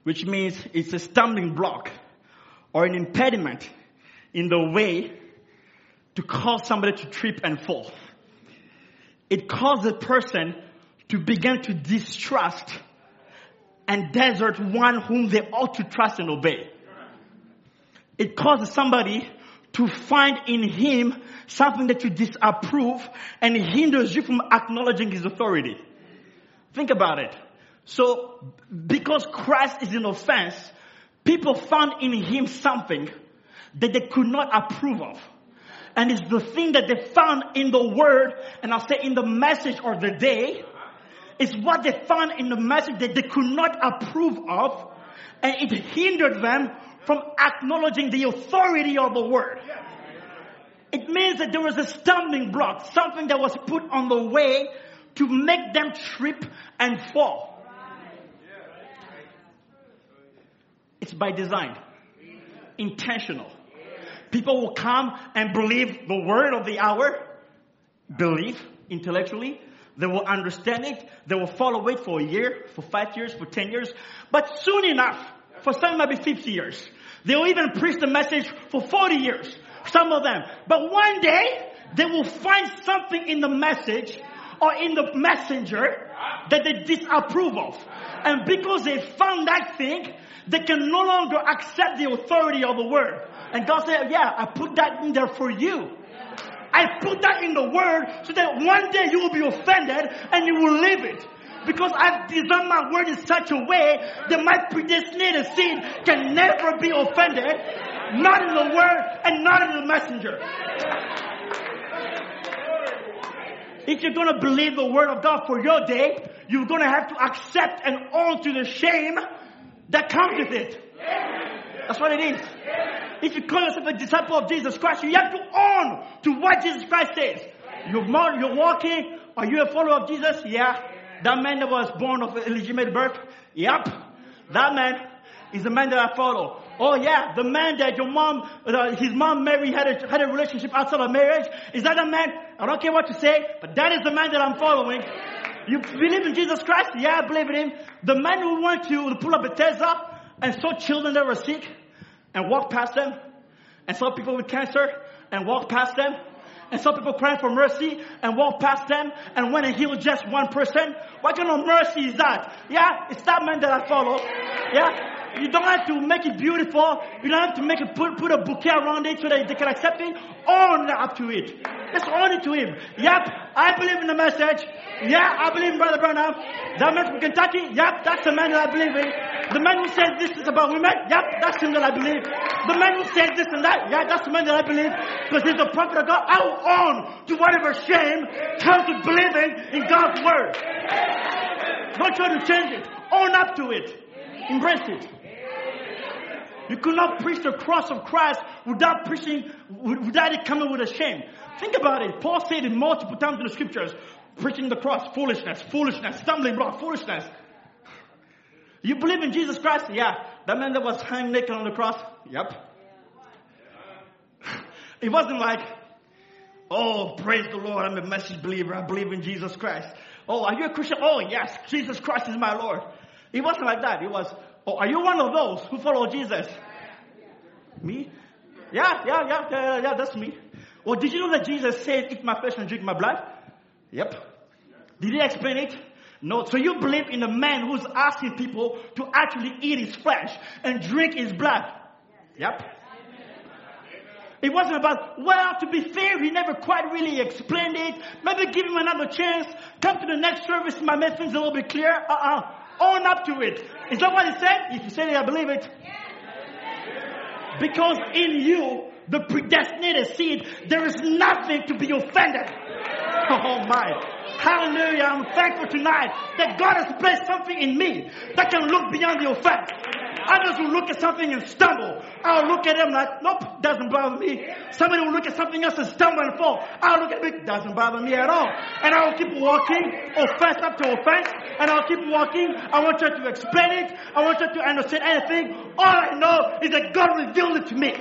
Speaker 2: Which means it's a stumbling block or an impediment in the way to cause somebody to trip and fall. It causes a person to begin to distrust and desert one whom they ought to trust and obey. It causes somebody to find in him something that you disapprove and hinders you from acknowledging his authority. Think about it. So, because Christ is an offense, people found in him something that they could not approve of. And it's the thing that they found in the word, and I'll say in the message or the day, is what they found in the message that they could not approve of, and it hindered them from acknowledging the authority of the word. It means that there was a stumbling block, something that was put on the way to make them trip and fall. It's by design, intentional. People will come and believe the word of the hour, believe intellectually, they will understand it. They will follow it for a year, for five years, for ten years. But soon enough, for some might be 50 years. They will even preach the message for 40 years. Some of them. But one day, they will find something in the message or in the messenger that they disapprove of. And because they found that thing, they can no longer accept the authority of the word. And God said, yeah, I put that in there for you. I put that in the word so that one day you will be offended and you will leave it. Because I've designed my word in such a way that my predestinated seed can never be offended, not in the word and not in the messenger. If you're going to believe the word of God for your day, you're going to have to accept and own to the shame that comes with it. That's what it is. If you call yourself a disciple of Jesus Christ, you have to own to what Jesus Christ says. You're, you're walking. Are you a follower of Jesus? Yeah. That man that was born of illegitimate birth? Yep. That man is the man that I follow. Oh yeah, the man that your mom, uh, his mom Mary had a, had a relationship outside of marriage. Is that the man? I don't care what you say, but that is the man that I'm following. You believe in Jesus Christ? Yeah, I believe in him. The man who went to pool of Bethesda and saw children that were sick and walked past them and saw people with cancer and walked past them and some people crying for mercy and walk past them and went and healed just one person. What kind of mercy is that? Yeah, it's that man that I follow. Yeah. You don't have to make it beautiful. You don't have to make it put, put a bouquet around it so that they can accept it. Own up to it. Just own it to him. Yep, I believe in the message. Yeah, I believe in Brother Branham. That man from Kentucky. Yep, that's the man that I believe in. The man who says this is about women. Yep, that's him that I believe. The man who says this and that. Yeah, that's the man that I believe. Because he's the prophet of God. I will own to whatever shame comes with believing in God's word. Don't try to change it. Own up to it. Embrace it. You could not preach the cross of Christ without preaching, without it coming with a shame. Think about it. Paul said it multiple times in the scriptures. Preaching the cross, foolishness, foolishness, stumbling block, foolishness. You believe in Jesus Christ? Yeah. That man that was hanged naked on the cross? Yep. It wasn't like, oh, praise the Lord, I'm a message believer, I believe in Jesus Christ. Oh, are you a Christian? Oh, yes, Jesus Christ is my Lord. It wasn't like that. It was, oh, are you one of those who follow Jesus? Me? Yeah, yeah, yeah, yeah, yeah, that's me. Well, did you know that Jesus said, eat my flesh and drink my blood? Yep. Did he explain it? No. So you believe in a man who's asking people to actually eat his flesh and drink his blood? Yep. It wasn't about, well, to be fair, he never quite really explained it. Maybe give him another chance. Come to the next service, my message little bit clear. Uh-uh. Own up to it. Is that what he said? If you say it, I believe it. Because in you, the predestinated seed, there is nothing to be offended. Oh my. Hallelujah. I'm thankful tonight that God has placed something in me that can look beyond the offense. Others will look at something and stumble. I'll look at them like, nope, doesn't bother me. Somebody will look at something else and stumble and fall. I'll look at it, doesn't bother me at all. And I'll keep walking, offense up to offense, and I'll keep walking. I want you to explain it. I want you to understand anything. All I know is that God revealed it to me.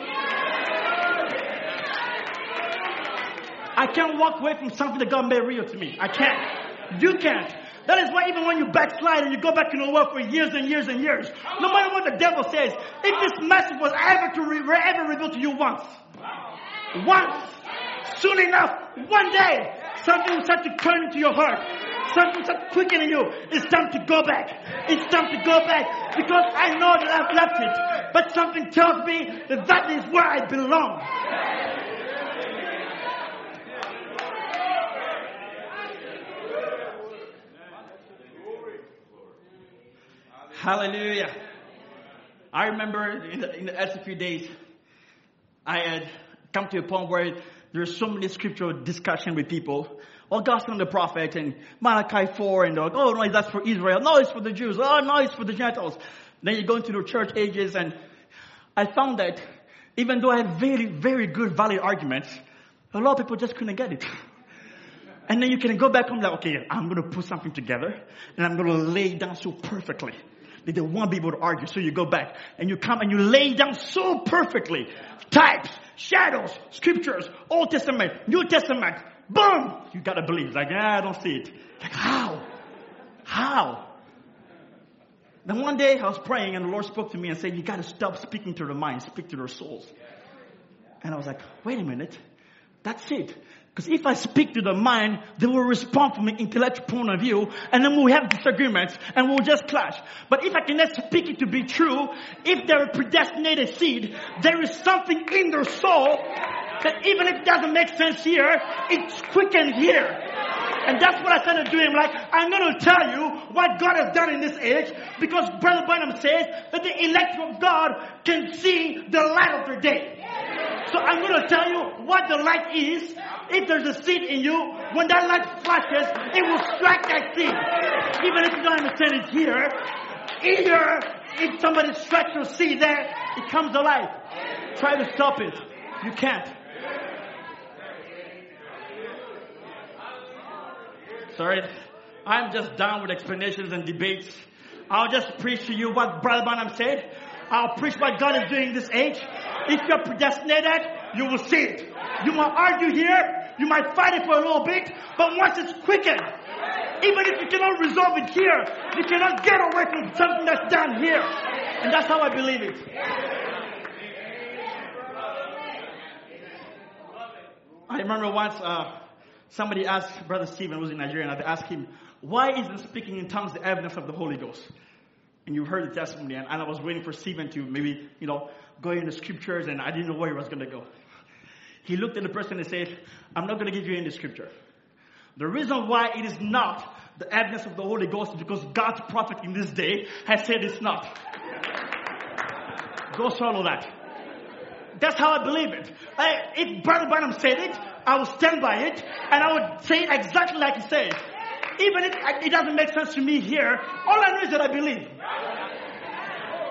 Speaker 2: I can't walk away from something that God made real to me. I can't. You can't. That is why even when you backslide and you go back in the world for years and years and years, no matter what the devil says, if this message was ever to re- ever revealed to you once, once, soon enough, one day, something will start to turn into your heart. Something will start quickening you. It's time to go back. It's time to go back because I know that I've left it, but something tells me that that is where I belong. Hallelujah. I remember in the, in the SFU days, I had come to a point where there's so many scriptural discussion with people. Oh, on the prophet and Malachi 4 and oh no, that's for Israel. No, it's for the Jews. Oh no, it's for the Gentiles. Then you go into the church ages and I found that even though I had very, very good valid arguments, a lot of people just couldn't get it. And then you can go back home like, okay, I'm going to put something together and I'm going to lay it down so perfectly they don't want people to argue. So you go back and you come and you lay down so perfectly. Types, shadows, scriptures, Old Testament, New Testament. Boom! You gotta believe. Like, ah, I don't see it. Like, how? How? Then one day I was praying and the Lord spoke to me and said, you gotta stop speaking to their minds, speak to their souls. And I was like, wait a minute. That's it. Because if I speak to the mind, they will respond from an intellectual point of view, and then we'll have disagreements, and we'll just clash. But if I can let speak it to be true, if they're a predestinated seed, there is something in their soul that even if it doesn't make sense here, it's quickened here. And that's what I started doing. Like, I'm going to tell you what God has done in this age because Brother Branham says that the elect of God can see the light of their day. So I'm going to tell you what the light is. If there's a seed in you, when that light flashes, it will strike that seed. Even if you don't understand it here, either if somebody strikes your seed there, it comes alive. Try to stop it. You can't. Sorry, I'm just done with explanations and debates. I'll just preach to you what Brother Branham said. I'll preach what God is doing in this age. If you're predestinated, you will see it. You might argue here, you might fight it for a little bit, but once it's quickened, even if you cannot resolve it here, you cannot get away from something that's done here. And that's how I believe it. I remember once uh, somebody asked Brother Stephen, who was in Nigeria, and I asked him, why isn't speaking in tongues the evidence of the Holy Ghost? And you heard the testimony, and, I was waiting for Stephen to maybe, you know, go in the scriptures, and I didn't know where he was going to go. He looked at the person and said, I'm not going to give you any scripture. The reason why it is not the evidence of the Holy Ghost is because God's prophet in this day has said it's not. Go swallow that. That's how I believe it. I, if Brother Branham said it, I would stand by it, and I would say it exactly like he said. Even if it doesn't make sense to me here, all I know is that I believe.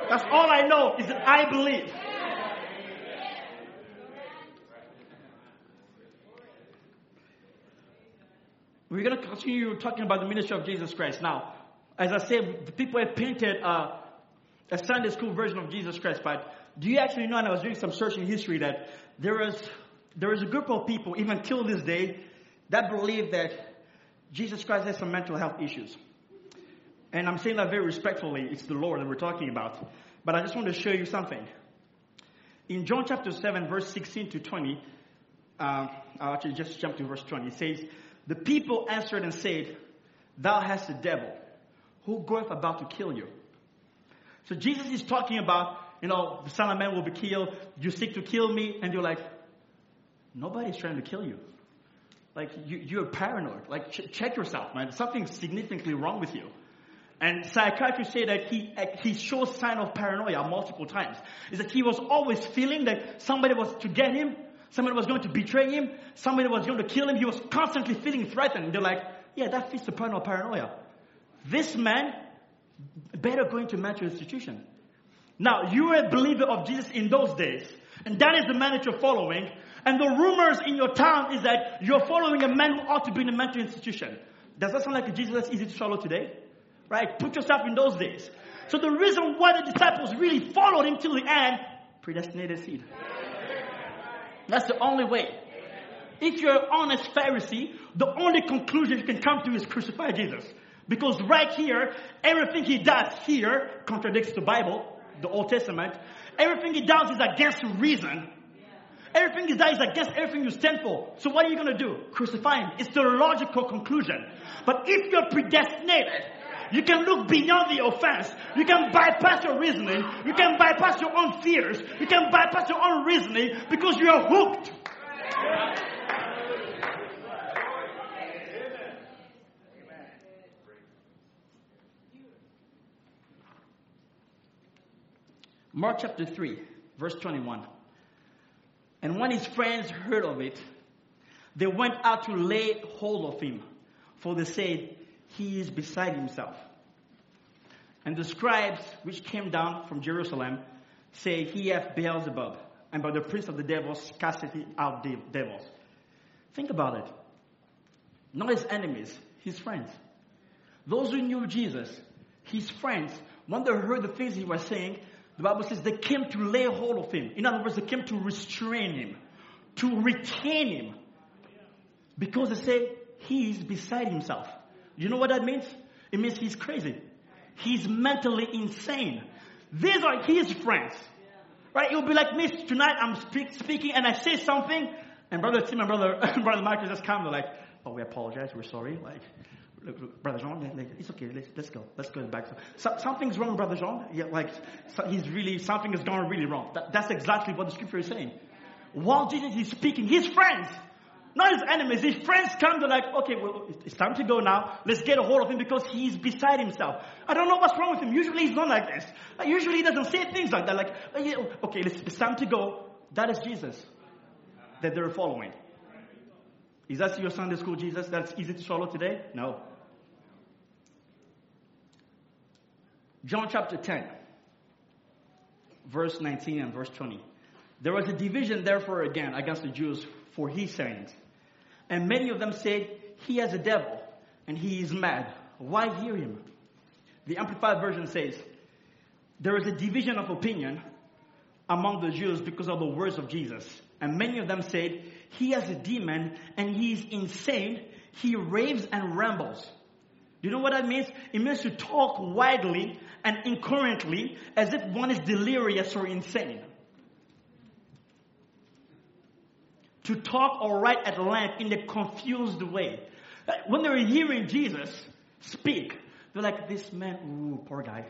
Speaker 2: That's all I know is that I believe. We're going to continue talking about the ministry of Jesus Christ. Now, as I said, the people have painted a Sunday school version of Jesus Christ, but do you actually know, and I was doing some search in history, that there is, there is a group of people, even till this day, that believe that Jesus Christ has some mental health issues. And I'm saying that very respectfully. It's the Lord that we're talking about. But I just want to show you something. In John chapter 7, verse 16 to 20, uh, I'll actually just jump to verse 20. It says, The people answered and said, Thou hast the devil, who goeth about to kill you. So Jesus is talking about, you know, the Son of Man will be killed. You seek to kill me. And you're like, nobody's trying to kill you. Like, you, you're paranoid. Like, ch- check yourself, man. Something's significantly wrong with you. And psychiatrists say that he, eh, he shows sign of paranoia multiple times. Is that he was always feeling that somebody was to get him, somebody was going to betray him, somebody was going to kill him. He was constantly feeling threatened. They're like, yeah, that fits the of paranoia. This man better go into mental institution. Now, you were a believer of Jesus in those days, and that is the man that you're following. And the rumors in your town is that you're following a man who ought to be in a mental institution. Does that sound like a Jesus that's easy to swallow today? Right? Put yourself in those days. So the reason why the disciples really followed him till the end, predestinated seed. That's the only way. If you're an honest Pharisee, the only conclusion you can come to is crucify Jesus. Because right here, everything he does here contradicts the Bible, the Old Testament. Everything he does is against reason. Everything he does is against everything you stand for. So what are you going to do? Crucify him. It's the logical conclusion. But if you're predestinated, you can look beyond the offense. You can bypass your reasoning. You can bypass your own fears. You can bypass your own reasoning because you are hooked. Mark chapter 3, verse 21. And when his friends heard of it, they went out to lay hold of him, for they said, He is beside himself. And the scribes which came down from Jerusalem say, He hath Beelzebub, and by the prince of the devils casteth out devils. Think about it. Not his enemies, his friends. Those who knew Jesus, his friends, when they heard the things he was saying, the Bible says they came to lay hold of him. In other words, they came to restrain him, to retain him. Because they say he's beside himself. You know what that means? It means he's crazy. He's mentally insane. These are his friends. Right? It will be like me tonight. I'm speak, speaking and I say something, and brother Tim and brother brother Michael just come. They're like, "Oh, we apologize. We're sorry." Like, Brother Jean, it's okay. Let's, let's go. Let's go back. So, something's wrong, Brother Jean. Yeah, like so he's really something has gone really wrong. That, that's exactly what the scripture is saying. While Jesus is speaking, his friends, not his enemies, his friends come to like, okay, well, it's time to go now. Let's get a hold of him because he's beside himself. I don't know what's wrong with him. Usually he's not like this. Usually he doesn't say things like that. Like, oh, okay, it's time to go. That is Jesus that they're following. Is that your Sunday school Jesus that's easy to swallow today? No. John chapter 10, verse 19 and verse 20. There was a division, therefore, again against the Jews for his sayings. And many of them said, He has a devil, and he is mad. Why hear him? The Amplified Version says, There is a division of opinion among the Jews because of the words of Jesus. And many of them said, He has a demon, and he is insane. He raves and rambles. Do you know what that means? It means to talk widely and incoherently as if one is delirious or insane. To talk or write at length in a confused way. When they're hearing Jesus speak, they're like, this man, ooh, poor guy.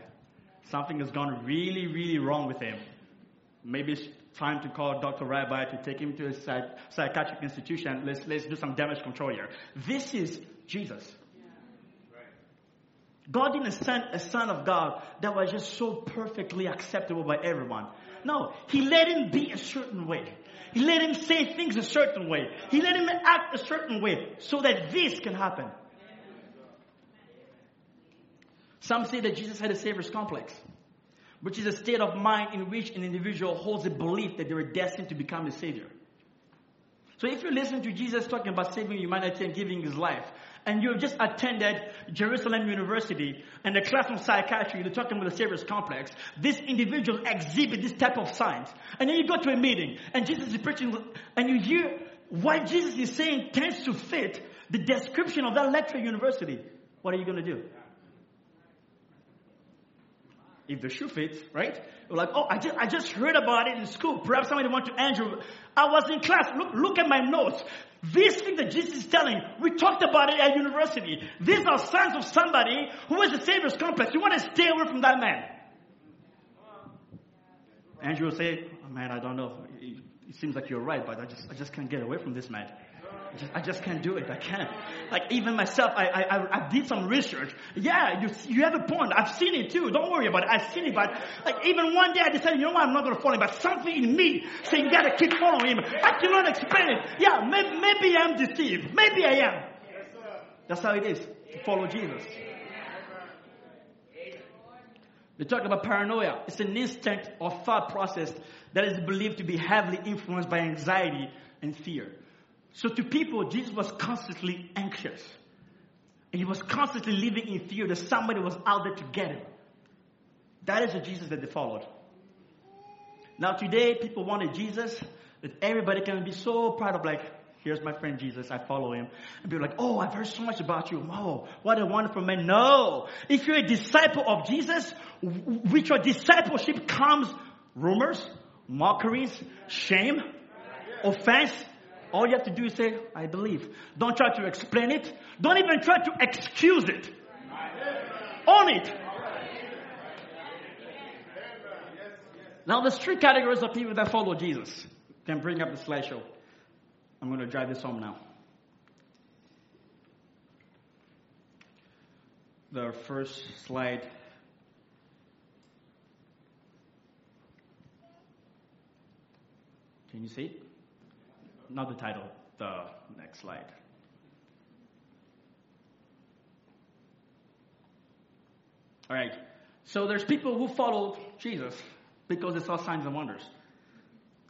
Speaker 2: Something has gone really, really wrong with him. Maybe it's time to call Dr. Rabbi to take him to a psychiatric institution. Let's, let's do some damage control here. This is Jesus. God didn't send a son of God that was just so perfectly acceptable by everyone. No, he let him be a certain way. He let him say things a certain way. He let him act a certain way so that this can happen. Some say that Jesus had a savior's complex, which is a state of mind in which an individual holds a belief that they were destined to become the savior. So if you listen to Jesus talking about saving humanity and giving his life, and you've just attended Jerusalem University and the class on psychiatry, you're talking about the serious complex, this individual exhibit this type of signs. And then you go to a meeting and Jesus is preaching and you hear what Jesus is saying tends to fit the description of that lecture university. What are you going to do? If the shoe fits, right? You're like, oh, I just, I just heard about it in school. Perhaps somebody want to Andrew. I was in class. Look, look at my notes. This thing that Jesus is telling, we talked about it at university. These are signs of somebody who has a Savior's complex. You want to stay away from that man. Andrew will say, oh, man, I don't know. it seems like you're right, but I just, I just can't get away from this man. I just, can't do it. I can't. Like even myself, I, I, I did some research. Yeah, you, you have a point. I've seen it too. Don't worry about it. I've seen it, but like even one day I decided, you know what? I'm not going to follow him. But something in me saying, you got to keep following him. I cannot explain it. Yeah, maybe, maybe I'm deceived. Maybe I am. That's how it is to follow Jesus. We talk about paranoia. It's an instinct or thought process that is believed to be heavily influenced by anxiety and fear. So to people, Jesus was constantly anxious. And he was constantly living in fear that somebody was out there to get him. That is the Jesus that they followed. Now today, people wanted Jesus that everybody can be so proud of like, here's my friend Jesus, I follow him. And people like, oh, I've heard so much about you. Whoa, what a wonderful man. No. If you're a disciple of Jesus, with your discipleship comes rumors, mockeries, shame, offense, all you have to do is say, I believe. Don't try to explain it. Don't even try to excuse it. Own it. Now, there's three categories of people that follow Jesus. Can bring up the slideshow. I'm going to drive this home now. The first slide. Can you see? Not the title, the next slide. All right. So there's people who follow Jesus because they saw signs and wonders.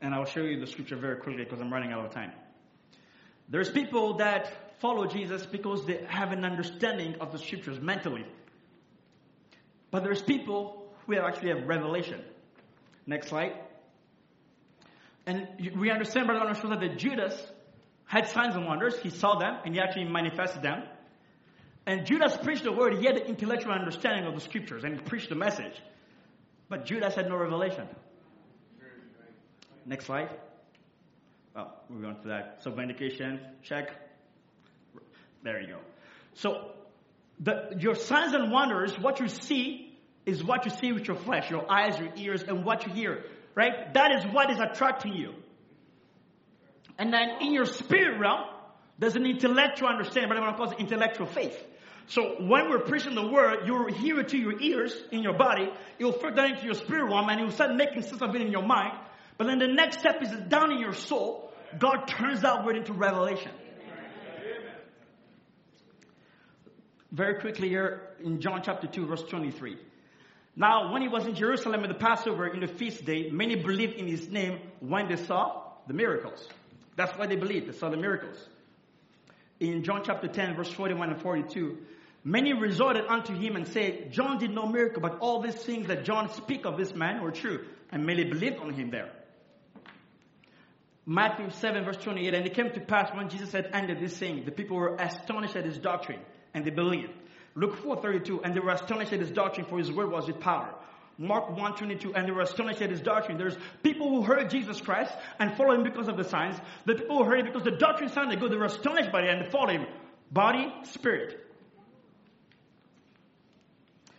Speaker 2: And I'll show you the scripture very quickly because I'm running out of time. There's people that follow Jesus because they have an understanding of the scriptures mentally. But there's people who actually have revelation. Next slide. And we understand, Brother shows that Judas had signs and wonders. He saw them and he actually manifested them. And Judas preached the word. He had the intellectual understanding of the scriptures and he preached the message. But Judas had no revelation. Next slide. Well, we're going to that. So vindication, check. There you go. So the, your signs and wonders, what you see is what you see with your flesh, your eyes, your ears, and what you hear right? That is what is attracting you. And then in your spirit realm, there's an intellectual understanding, but I'm going to call it intellectual faith. So when we're preaching the word, you'll hear it to your ears in your body. It will filter down into your spirit realm, and you'll start making sense of it in your mind. But then the next step is down in your soul. God turns that word into revelation. Very quickly here in John chapter 2, verse 23. Now, when he was in Jerusalem at the Passover in the feast day, many believed in his name when they saw the miracles. That's why they believed. They saw the miracles. In John chapter 10, verse 41 and 42, many resorted unto him and said, John did no miracle, but all these things that John speak of this man were true. And many believed on him there. Matthew 7, verse 28, and it came to pass when Jesus had ended this saying, the people were astonished at his doctrine, and they believed. Luke 4:32, and they were astonished at his doctrine, for his word was with power. Mark 1:22, and they were astonished at his doctrine. There's people who heard Jesus Christ and followed him because of the signs. The people who heard because the doctrine sounded good, they were astonished by it and followed him. Body, spirit.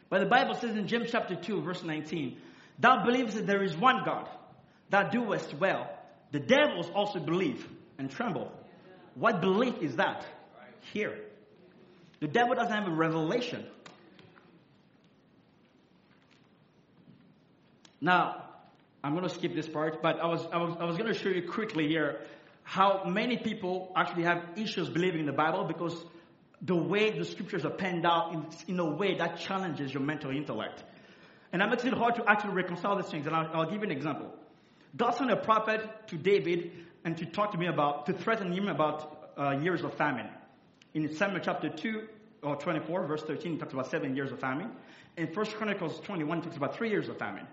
Speaker 2: But the Bible says in James chapter 2, verse 19, Thou believest that there is one God, thou doest well. The devils also believe and tremble. What belief is that? Here. The devil doesn't have a revelation. Now, I'm going to skip this part, but I was, I was, I was going to show you quickly here how many people actually have issues believing in the Bible because the way the scriptures are penned out in, in a way that challenges your mental intellect. And I makes it hard to actually reconcile these things, and I'll, I'll give you an example. God sent a prophet to David and to talk to me about, to threaten him about uh, years of famine. In Samuel chapter 2 or 24, verse 13, it talks about seven years of famine. In 1 Chronicles 21, it talks about three years of famine.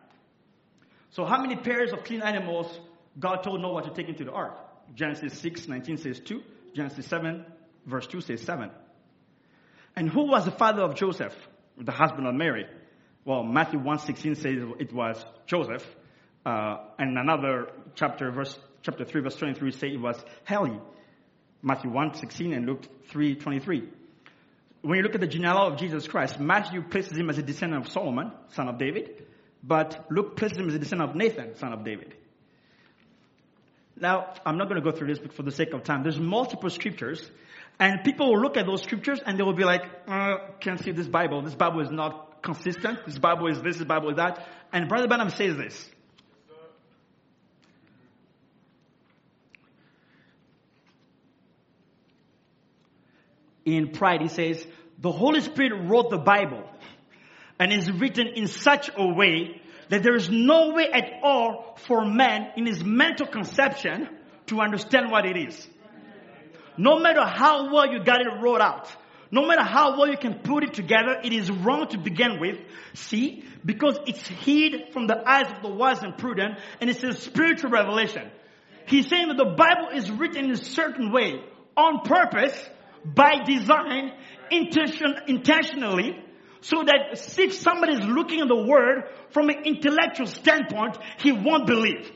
Speaker 2: So how many pairs of clean animals God told Noah to take into the ark? Genesis 6, 19 says 2. Genesis 7, verse 2 says 7. And who was the father of Joseph, the husband of Mary? Well, Matthew 1, 16 says it was Joseph. Uh, and another chapter, verse, chapter 3, verse 23 says it was Heli. Matthew 1, 16 and Luke 3, 23. When you look at the genealogy of Jesus Christ, Matthew places him as a descendant of Solomon, son of David, but Luke places him as a descendant of Nathan, son of David. Now, I'm not going to go through this but for the sake of time. There's multiple scriptures, and people will look at those scriptures and they will be like, uh, can't see this Bible. This Bible is not consistent. This Bible is this, this Bible is that. And Brother Branham says this. In Pride, he says, the Holy Spirit wrote the Bible and is written in such a way that there is no way at all for man in his mental conception to understand what it is. No matter how well you got it wrote out, no matter how well you can put it together, it is wrong to begin with. See? Because it's hid from the eyes of the wise and prudent, and it's a spiritual revelation. He's saying that the Bible is written in a certain way, on purpose, by design, intention, intentionally, so that if somebody is looking at the word from an intellectual standpoint, he won't believe.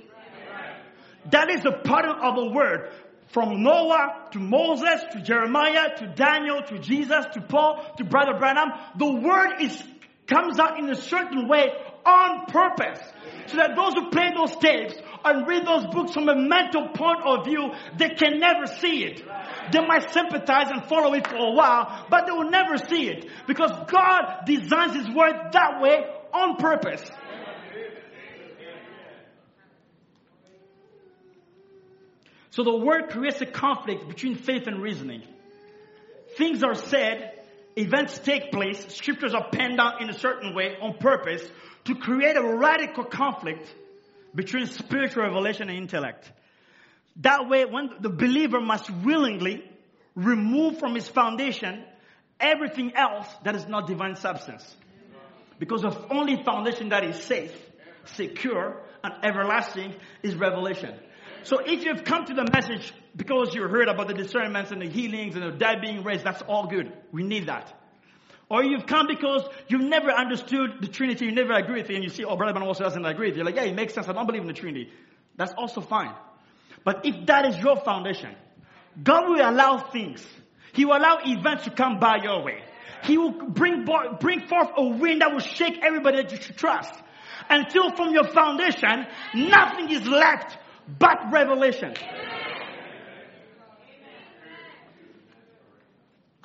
Speaker 2: That is the pattern of the word. From Noah to Moses to Jeremiah to Daniel to Jesus to Paul to Brother Branham, the word is comes out in a certain way on purpose. So that those who play those tapes and read those books from a mental point of view, they can never see it. They might sympathize and follow it for a while, but they will never see it because God designs His word that way on purpose. So the word creates a conflict between faith and reasoning. Things are said, events take place, scriptures are penned down in a certain way on purpose to create a radical conflict between spiritual revelation and intellect. That way, when the believer must willingly remove from his foundation everything else that is not divine substance. Because the only foundation that is safe, secure, and everlasting is revelation. So if you've come to the message because you heard about the discernments and the healings and the dead being raised, that's all good. We need that. Or you've come because you've never understood the Trinity, you never agree with it, and you see, oh, Brother Ben also doesn't agree with it. You're like, yeah, it makes sense. I don't believe in the Trinity. That's also fine. But if that is your foundation, God will allow things. He will allow events to come by your way. He will bring, bring forth a wind that will shake everybody that you should trust. Until from your foundation, nothing is left but revelation.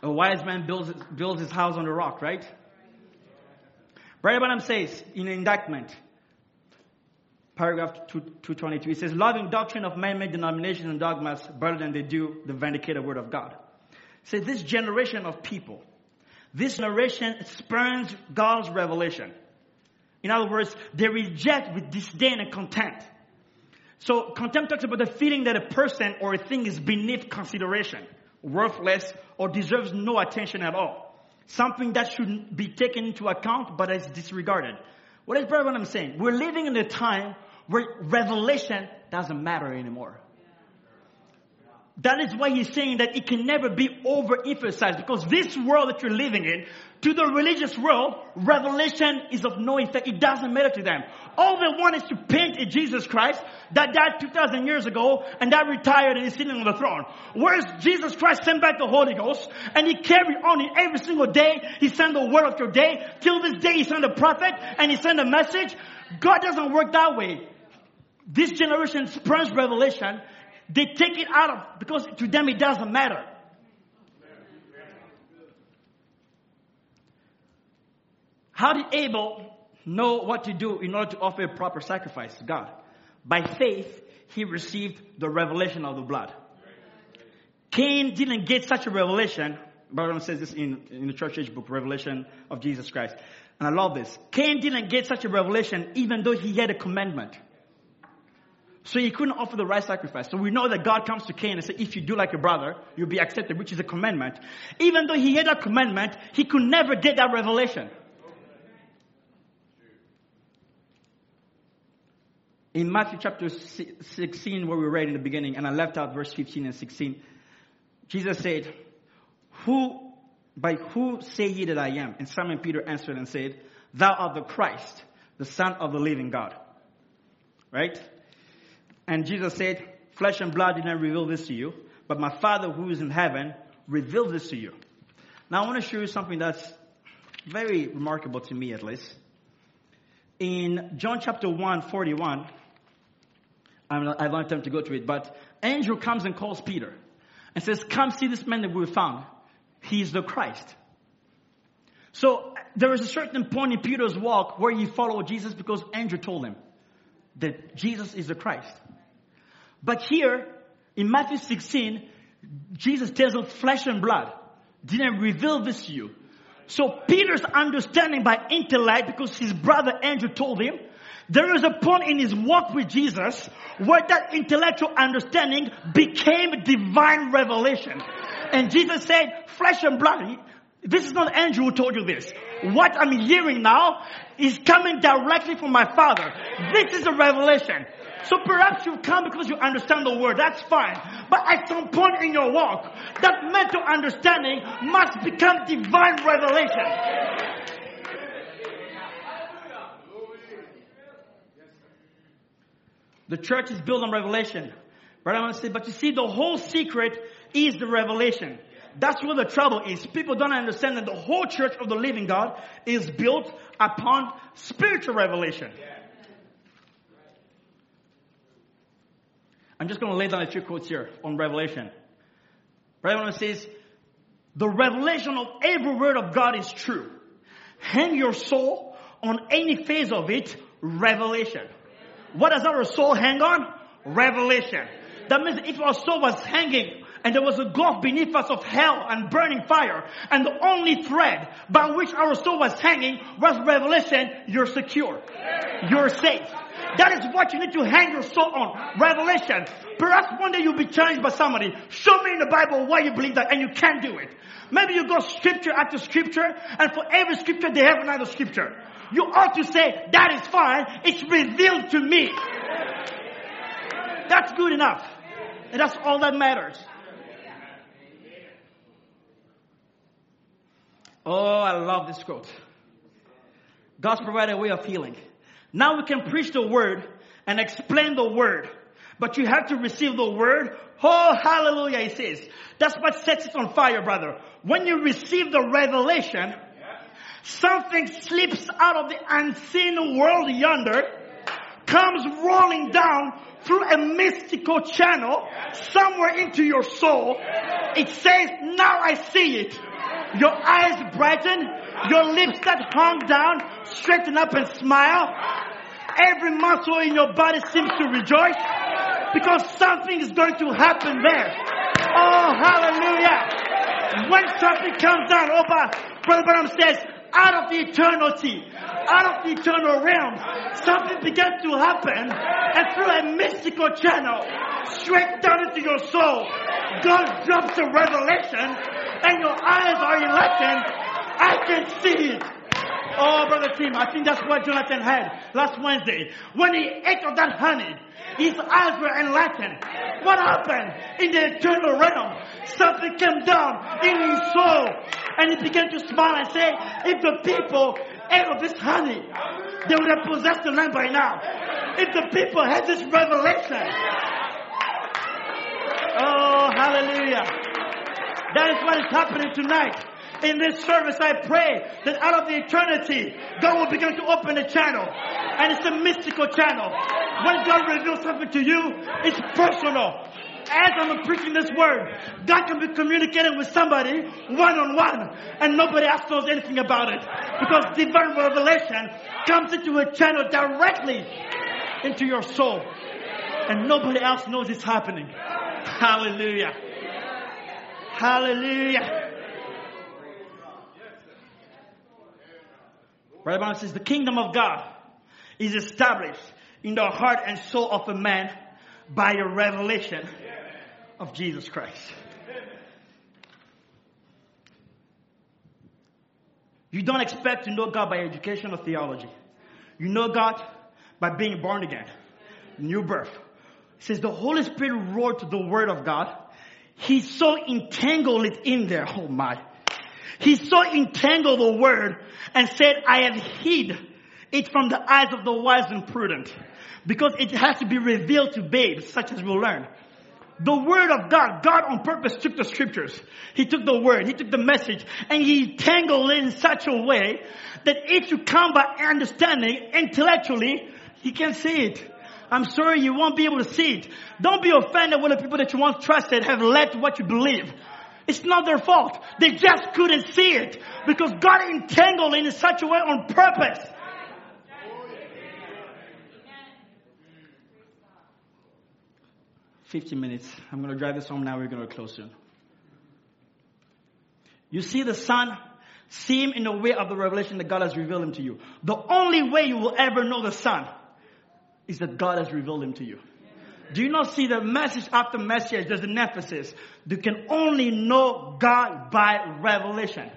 Speaker 2: A wise man builds, builds his house on the rock, right? Brother Branham says in the indictment, paragraph 223, it says, loving doctrine of man-made denominations and dogmas better than they do the vindicated word of God. It says this generation of people, this generation spurns God's revelation. In other words, they reject with disdain and contempt. So contempt talks about the feeling that a person or a thing is beneath consideration, worthless, or deserves no attention at all. Something that should be taken into account but is disregarded. What is probably what I'm saying? We're living in a time where revelation doesn't matter anymore. That is why he's saying that it can never be overemphasized because this world that you're living in, to the religious world, revelation is of no effect. It doesn't matter to them. All they want is to paint a Jesus Christ that died 2,000 years ago and that retired and is sitting on the throne. Whereas Jesus Christ sent back the Holy Ghost and he carried on it every single day. He sent the word of your day. Till this day he sent a prophet and he sent a message. God doesn't work that way. This generation spurns revelation. They take it out of, because to them it doesn't matter. How did Abel know what to do in order to offer a proper sacrifice to God? By faith, he received the revelation of the blood. Cain didn't get such a revelation. Brother says this in, in the church age book, Revelation of Jesus Christ. And I love this. Cain didn't get such a revelation even though he had a commandment. So he couldn't offer the right sacrifice. So we know that God comes to Cain and says, if you do like your brother, you'll be accepted, which is a commandment. Even though he had that commandment, he could never get that revelation. In Matthew chapter 16, where we read in the beginning, and I left out verse 15 and 16, Jesus said, Who, by who say ye that I am? And Simon Peter answered and said, Thou art the Christ, the Son of the living God. Right? And Jesus said, Flesh and blood did not reveal this to you, but my Father who is in heaven revealed this to you. Now I want to show you something that's very remarkable to me at least. In John chapter 1, 41, I'm not, I don't have time to go through it, but Andrew comes and calls Peter and says, come see this man that we found. He is the Christ. So there is a certain point in Peter's walk where he followed Jesus because Andrew told him that Jesus is the Christ. But here in Matthew 16, Jesus tells him flesh and blood didn't reveal this to you. So Peter's understanding by intellect because his brother Andrew told him there is a point in his walk with Jesus where that intellectual understanding became divine revelation. And Jesus said, flesh and blood, this is not Andrew who told you this. What I'm hearing now is coming directly from my Father. This is a revelation. So perhaps you've come because you understand the word. That's fine. But at some point in your walk, that mental understanding must become divine revelation. The church is built on revelation. But I want to say, but you see, the whole secret is the revelation. That's where the trouble is. People don't understand that the whole church of the living God is built upon spiritual revelation. I'm just going to lay down a few quotes here on Revelation. Revelation says, the revelation of every word of God is true. Hang your soul on any phase of it, revelation. What does our soul hang on? Revelation. That means if our soul was hanging and there was a gulf beneath us of hell and burning fire, and the only thread by which our soul was hanging was revelation, you're secure. You're safe. That is what you need to hang your soul on. Revelation. Perhaps one day you'll be challenged by somebody. Show me in the Bible why you believe that and you can't do it. Maybe you go scripture after scripture and for every scripture they have another scripture. You ought to say, that is fine. It's revealed to me. That's good enough. And that's all that matters. Oh, I love this quote. God's provided a way of healing. Now we can preach the word and explain the word. But you have to receive the word. Oh, hallelujah, he says. That's what sets it on fire, brother. When you receive the revelation, something slips out of the unseen world yonder, comes rolling down through a mystical channel somewhere into your soul. It says, now I see it. Your eyes brighten, your lips that hung down straighten up and smile. Every muscle in your body seems to rejoice because something is going to happen there. Oh, hallelujah. When something comes down, oh, Brother Branham says, out of the eternity, out of the eternal realm, something began to happen and through a mystical channel, straight down into your soul, God drops a revelation and your eyes are enlightened. I can see it. Oh, Brother Tim, I think that's what Jonathan had last Wednesday. When he ate of that honey, his eyes were enlightened. What happened in the eternal realm? Something came down in his soul and he began to smile and say, if the people ate of this honey, they would have possessed the land by now. If the people had this revelation. Oh, hallelujah. That is what is happening tonight in this service, I pray that out of the eternity, God will begin to open a channel. And it's a mystical channel. When God reveals something to you, it's personal. As I'm preaching this word, God can be communicating with somebody one on one, and nobody else knows anything about it. Because divine revelation comes into a channel directly into your soul, and nobody else knows it's happening. Hallelujah. Hallelujah. Brother Branham says the kingdom of God is established in the heart and soul of a man by a revelation of Jesus Christ. You don't expect to know God by education or theology. You know God by being born again, new birth. It says the Holy Spirit wrote the Word of God. He so entangled it in there. Oh my. He so entangled the word and said, I have hid it from the eyes of the wise and prudent because it has to be revealed to babes such as we'll learn. The word of God, God on purpose took the scriptures. He took the word, he took the message, and he tangled it in such a way that if you come by understanding intellectually, he can see it. I'm sorry you won't be able to see it. Don't be offended when the people that you once trusted have led what you believe. It's not their fault. They just couldn't see it because God entangled it in such a way on purpose. Fifteen minutes. I'm going to drive this home now. We're going to close soon. You see the Son, see Him in the way of the revelation that God has revealed Him to you. The only way you will ever know the Son is that God has revealed Him to you. Do you not see the message after message? There's an emphasis. You can only know God by revelation.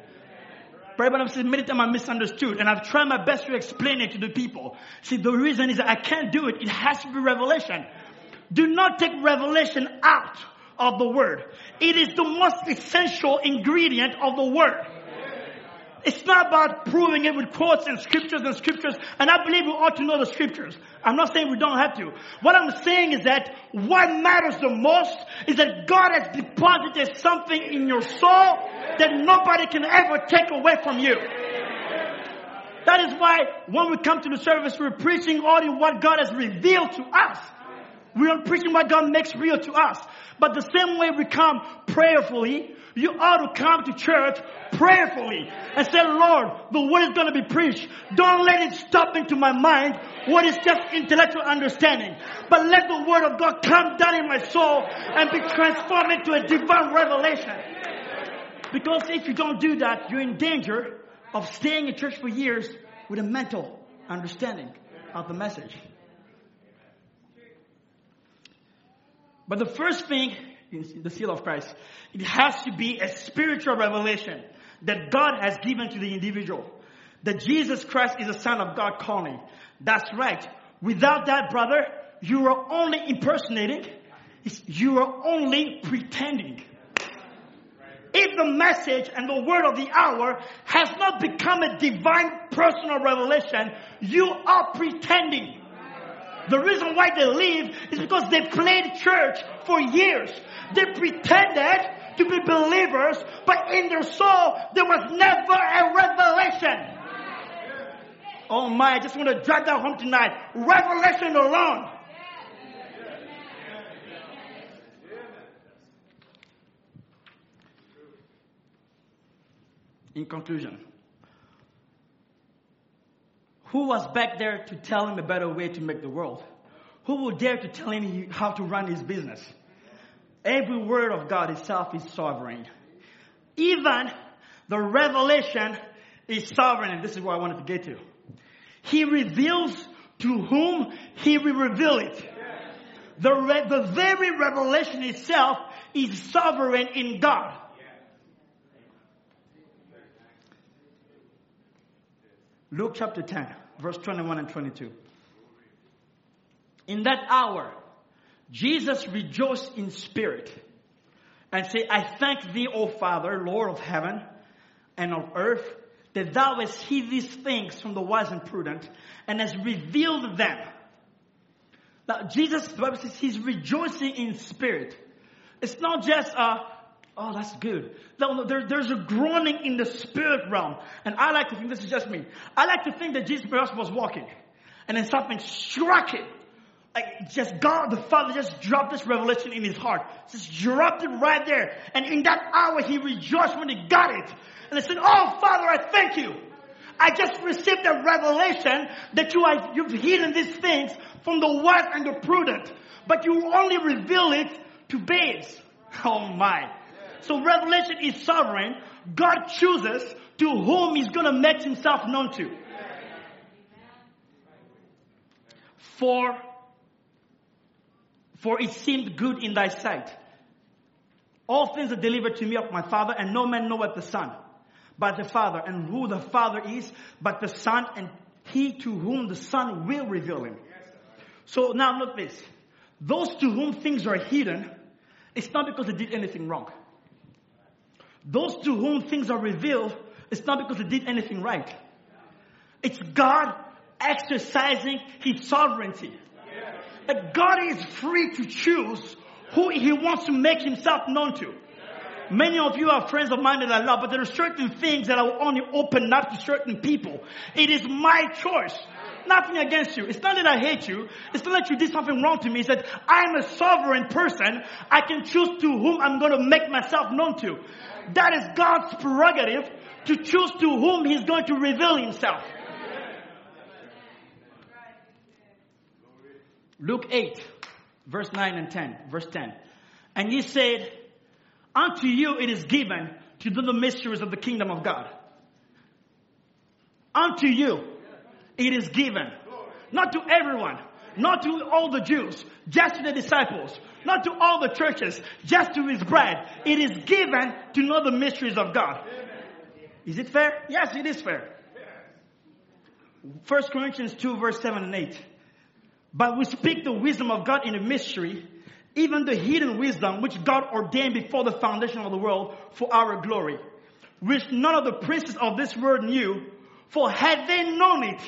Speaker 2: But I'm saying many times I misunderstood and I've tried my best to explain it to the people. See, the reason is that I can't do it. It has to be revelation. Do not take revelation out of the word. It is the most essential ingredient of the word. It's not about proving it with quotes and scriptures and scriptures. And I believe we ought to know the scriptures. I'm not saying we don't have to. What I'm saying is that what matters the most is that God has deposited something in your soul that nobody can ever take away from you. That is why when we come to the service, we're preaching only what God has revealed to us. We are preaching what God makes real to us. But the same way we come prayerfully, you ought to come to church prayerfully and say, Lord, the word is going to be preached. Don't let it stop into my mind what is just intellectual understanding. But let the word of God come down in my soul and be transformed into a divine revelation. Because if you don't do that, you're in danger of staying in church for years with a mental understanding of the message. But the first thing in the seal of Christ, it has to be a spiritual revelation that God has given to the individual. That Jesus Christ is the Son of God calling. That's right. Without that, brother, you are only impersonating. You are only pretending. If the message and the word of the hour has not become a divine personal revelation, you are pretending. The reason why they leave is because they played church for years. They pretended to be believers, but in their soul, there was never a revelation. Oh my, I just want to drive that home tonight. Revelation alone. In conclusion, who was back there to tell him a better way to make the world? Who will dare to tell him how to run his business? Every word of God itself is sovereign. Even the revelation is sovereign, and this is where I wanted to get to. He reveals to whom he will reveal it. The, re- the very revelation itself is sovereign in God. Luke chapter 10, verse 21 and 22. In that hour, Jesus rejoiced in spirit and said, I thank thee, O Father, Lord of heaven and of earth, that thou hast hid these things from the wise and prudent and hast revealed them. Now, Jesus, the Bible says, he's rejoicing in spirit. It's not just a, oh, that's good. No, there, there's a groaning in the spirit realm. And I like to think, this is just me, I like to think that Jesus perhaps was walking and then something struck him like just God the Father just dropped this revelation in his heart. Just dropped it right there. And in that hour he rejoiced when he got it. And he said, Oh Father, I thank you. I just received a revelation that you are, you've hidden these things from the wise and the prudent, but you only reveal it to babes. Oh my. So revelation is sovereign. God chooses to whom he's gonna make himself known to. For for it seemed good in thy sight. All things are delivered to me of my Father, and no man knoweth the Son, but the Father, and who the Father is, but the Son, and he to whom the Son will reveal him. So now look this. Those to whom things are hidden, it's not because they did anything wrong. Those to whom things are revealed, it's not because they did anything right. It's God exercising his sovereignty that God is free to choose who he wants to make himself known to. Many of you are friends of mine that I love, but there are certain things that I will only open up to certain people. It is my choice. Nothing against you. It's not that I hate you. It's not that you did something wrong to me. It's that I'm a sovereign person. I can choose to whom I'm going to make myself known to. That is God's prerogative to choose to whom He's going to reveal Himself. Luke 8, verse 9 and 10, verse 10. And He said, Unto you it is given to do the mysteries of the kingdom of God. Unto you it is given. Not to everyone, not to all the Jews, just to the disciples, not to all the churches, just to his bride. It is given to know the mysteries of God. Is it fair? Yes, it is fair. 1 Corinthians 2, verse 7 and 8. But we speak the wisdom of God in a mystery, even the hidden wisdom which God ordained before the foundation of the world for our glory, which none of the princes of this world knew, for had they known it,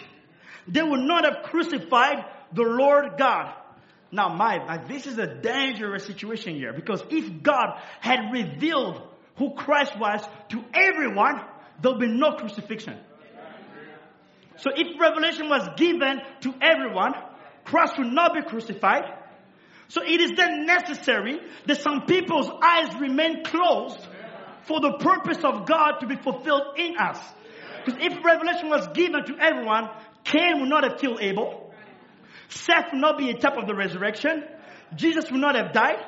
Speaker 2: they would not have crucified the Lord God. Now, my, my, this is a dangerous situation here because if God had revealed who Christ was to everyone, there'll be no crucifixion. So if revelation was given to everyone, Christ would not be crucified. So it is then necessary that some people's eyes remain closed for the purpose of God to be fulfilled in us. Because if revelation was given to everyone, Cain would not have killed Abel. Seth would not be a type of the resurrection. Jesus would not have died.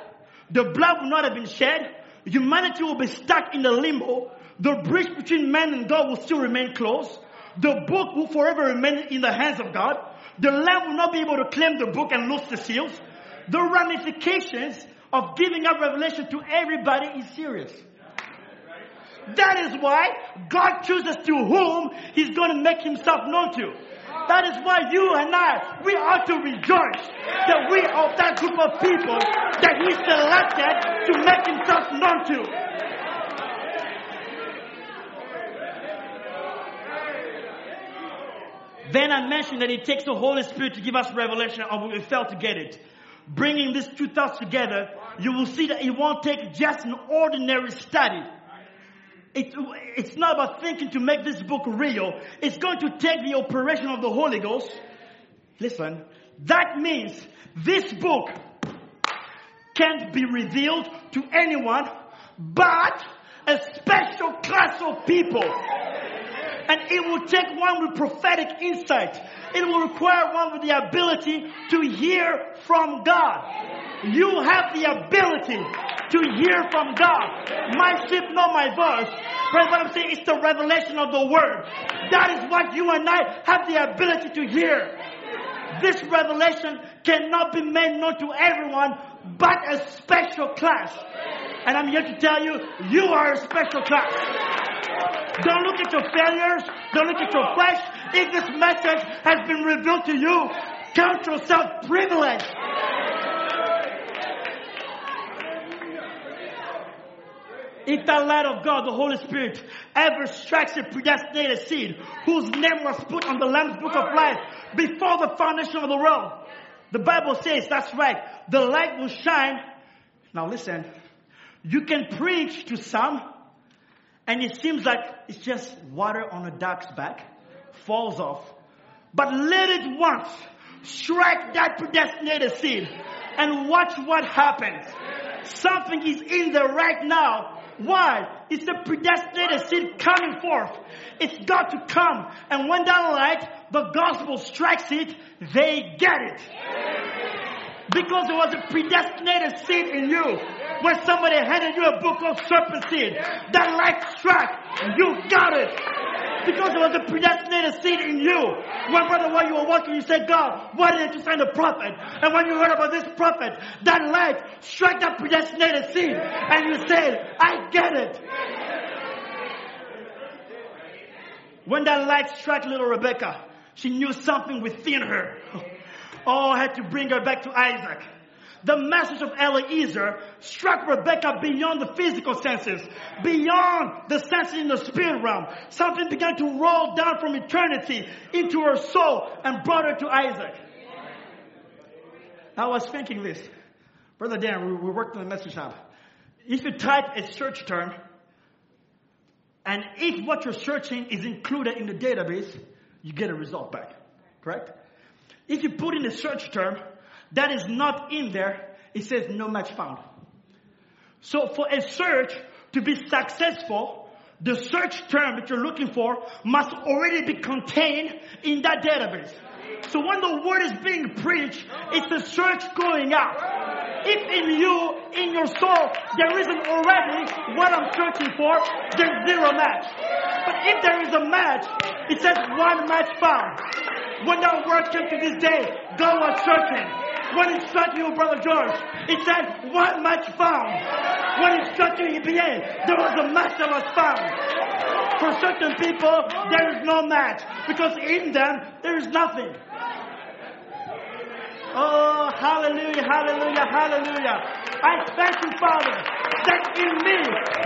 Speaker 2: The blood would not have been shed. Humanity will be stuck in the limbo. The bridge between man and God will still remain closed. The book will forever remain in the hands of God. The Lamb will not be able to claim the book and loose the seals. The ramifications of giving up revelation to everybody is serious. That is why God chooses to whom He's going to make Himself known to. That is why you and I, we ought to rejoice that we are that group of people that He selected to make Himself known to. Then I mentioned that it takes the Holy Spirit to give us revelation and we fail to get it. Bringing these two thoughts together, you will see that it won't take just an ordinary study. It, it's not about thinking to make this book real. It's going to take the operation of the Holy Ghost. Listen, that means this book can't be revealed to anyone but a special class of people. And it will take one with prophetic insight. It will require one with the ability to hear from God. You have the ability to hear from God. My sheep know my voice. But what I'm saying is the revelation of the word. That is what you and I have the ability to hear. This revelation cannot be made known to everyone but a special class. And I'm here to tell you, you are a special class. Don't look at your failures. Don't look at your flesh. If this message has been revealed to you, count yourself privileged. If that light of God, the Holy Spirit, ever strikes a predestinated seed whose name was put on the Lamb's book of life before the foundation of the world, the Bible says that's right. The light will shine. Now listen, you can preach to some, and it seems like it's just water on a duck's back, falls off. But let it once strike that predestinated seed and watch what happens. Something is in there right now. Why? It's the predestinated seed coming forth. It's got to come. And when that light, the gospel strikes it, they get it. Because there was a predestinated seed in you. When somebody handed you a book of serpent seed, that light struck, you got it. Because there was a predestinated seed in you. When brother, while you were walking, you said, God, why didn't you send a prophet? And when you heard about this prophet, that light struck that predestinated seed. And you said, I get it. When that light struck little Rebecca, she knew something within her. Oh, I had to bring her back to Isaac. The message of Eliezer struck Rebecca beyond the physical senses, beyond the senses in the spirit realm. Something began to roll down from eternity into her soul and brought her to Isaac. I was thinking this. Brother Dan, we, we worked in the message hub. if you type a search term, and if what you're searching is included in the database, you get a result back. Correct? If you put in a search term that is not in there, it says no match found. So for a search to be successful, the search term that you're looking for must already be contained in that database. So when the word is being preached, it's a search going out. If in you, in your soul, there isn't already what I'm searching for, there's zero match. But if there is a match, it says one match found. When that word came to this day, God was searching. When it struck you, Brother George, it said one match found. When it struck you, EPA, there was a match that was found. For certain people, there is no match because in them, there is nothing. Oh, hallelujah, hallelujah, hallelujah. I thank you, Father, that in me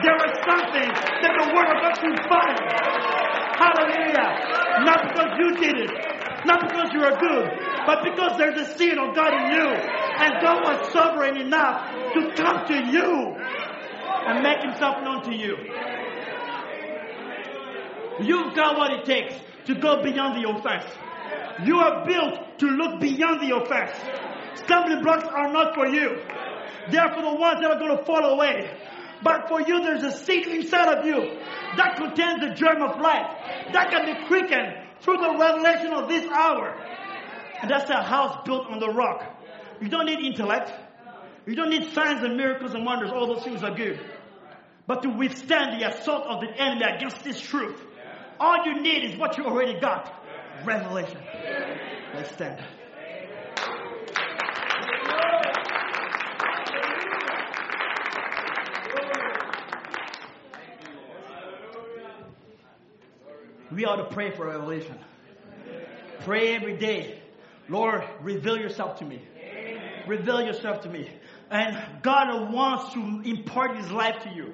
Speaker 2: there is something that the Word of God can find. Hallelujah. Not because you did it, not because you are good, but because there's a seed of God in you. And God was sovereign enough to come to you and make himself known to you. You've got what it takes to go beyond the offense. You are built to look beyond the offense. Stumbling blocks are not for you. They are for the ones that are going to fall away. But for you, there's a seed inside of you that contains the germ of life that can be quickened through the revelation of this hour. And that's a house built on the rock. You don't need intellect. You don't need signs and miracles and wonders. All those things are good. But to withstand the assault of the enemy against this truth, all you need is what you already got revelation. Let's stand. We ought to pray for revelation. Pray every day. Lord, reveal yourself to me. Reveal yourself to me. And God wants to impart his life to you.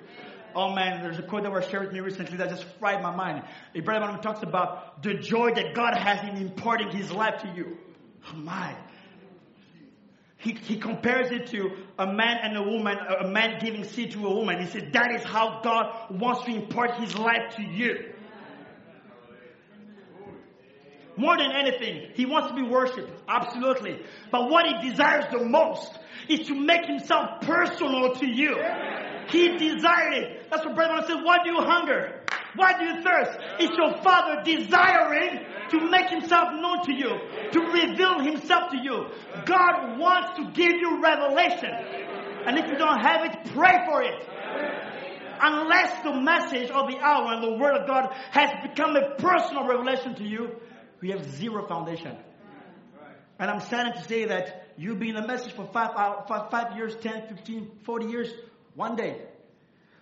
Speaker 2: Oh man, there's a quote that was shared with me recently that just fried my mind. A brother man talks about the joy that God has in imparting his life to you. Oh my. He, he compares it to a man and a woman, a man giving seed to a woman. He said that is how God wants to impart his life to you. More than anything, he wants to be worshipped. Absolutely. But what he desires the most is to make himself personal to you. He desired it. That's what Brother said. Why do you hunger? Why do you thirst? It's your Father desiring to make himself known to you, to reveal himself to you. God wants to give you revelation. And if you don't have it, pray for it. Unless the message of the hour and the word of God has become a personal revelation to you, we have zero foundation. And I'm saddened to say that you've been a message for five, hours, five, five years, 10, 15, 40 years, one day,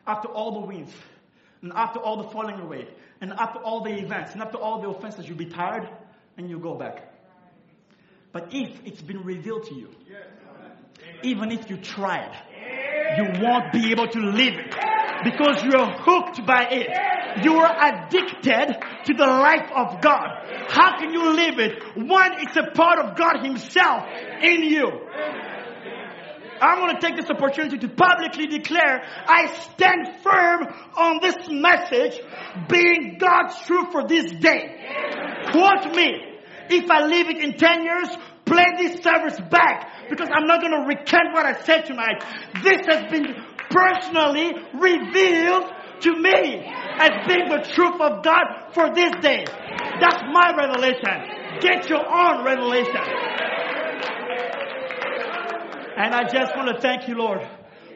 Speaker 2: after all the wins, and after all the falling away, and after all the events, and after all the offenses, you'll be tired and you'll go back. But if it's been revealed to you, even if you tried, you won't be able to live it because you're hooked by it. You are addicted to the life of God. How can you live it? One, it's a part of God Himself in you. I'm going to take this opportunity to publicly declare I stand firm on this message being God's truth for this day. Quote me. If I leave it in 10 years, play this service back because I'm not going to recant what I said tonight. This has been personally revealed to me as being the truth of God for this day. That's my revelation. Get your own revelation. And I just want to thank you, Lord,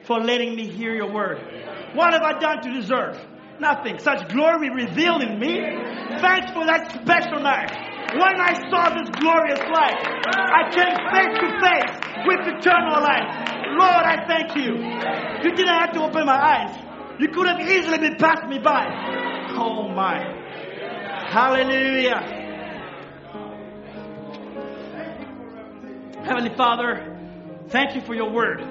Speaker 2: for letting me hear your word. What have I done to deserve? Nothing. Such glory revealed in me. Thanks for that special night. When I saw this glorious light, I came face to face with eternal life. Lord, I thank you. You didn't have to open my eyes. You could have easily been passed me by. Oh my. Hallelujah. Heavenly Father, thank you for your word.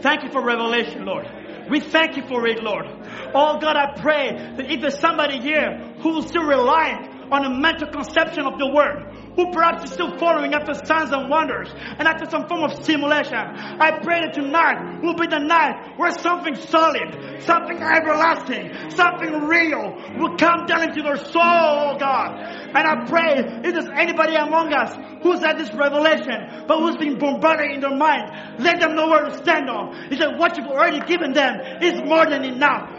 Speaker 2: Thank you for revelation, Lord. We thank you for it, Lord. Oh God, I pray that if there's somebody here who is still reliant on a mental conception of the word, who perhaps is still following after signs and wonders and after some form of stimulation. I pray that tonight will be the night where something solid, something everlasting, something real will come down into their soul, oh God. And I pray if there's anybody among us who's had this revelation, but who's been bombarded in their mind, let them know where to stand on. He said, what you've already given them is more than enough.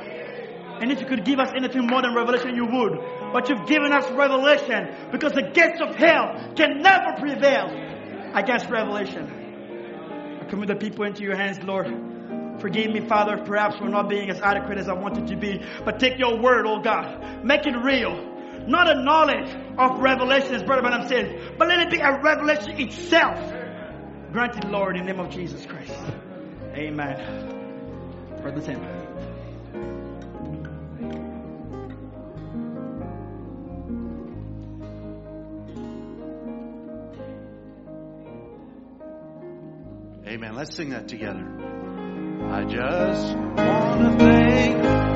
Speaker 2: And if you could give us anything more than revelation, you would. But you've given us revelation because the gates of hell can never prevail against revelation. I commit the people into your hands, Lord. Forgive me, Father, perhaps for not being as adequate as I wanted to be. But take your word, oh God. Make it real. Not a knowledge of revelation, as Brother Branham says, but let it be a revelation itself. Granted, Lord, in the name of Jesus Christ. Amen. Brother Tim.
Speaker 3: Amen. Let's sing that together. I just want to thank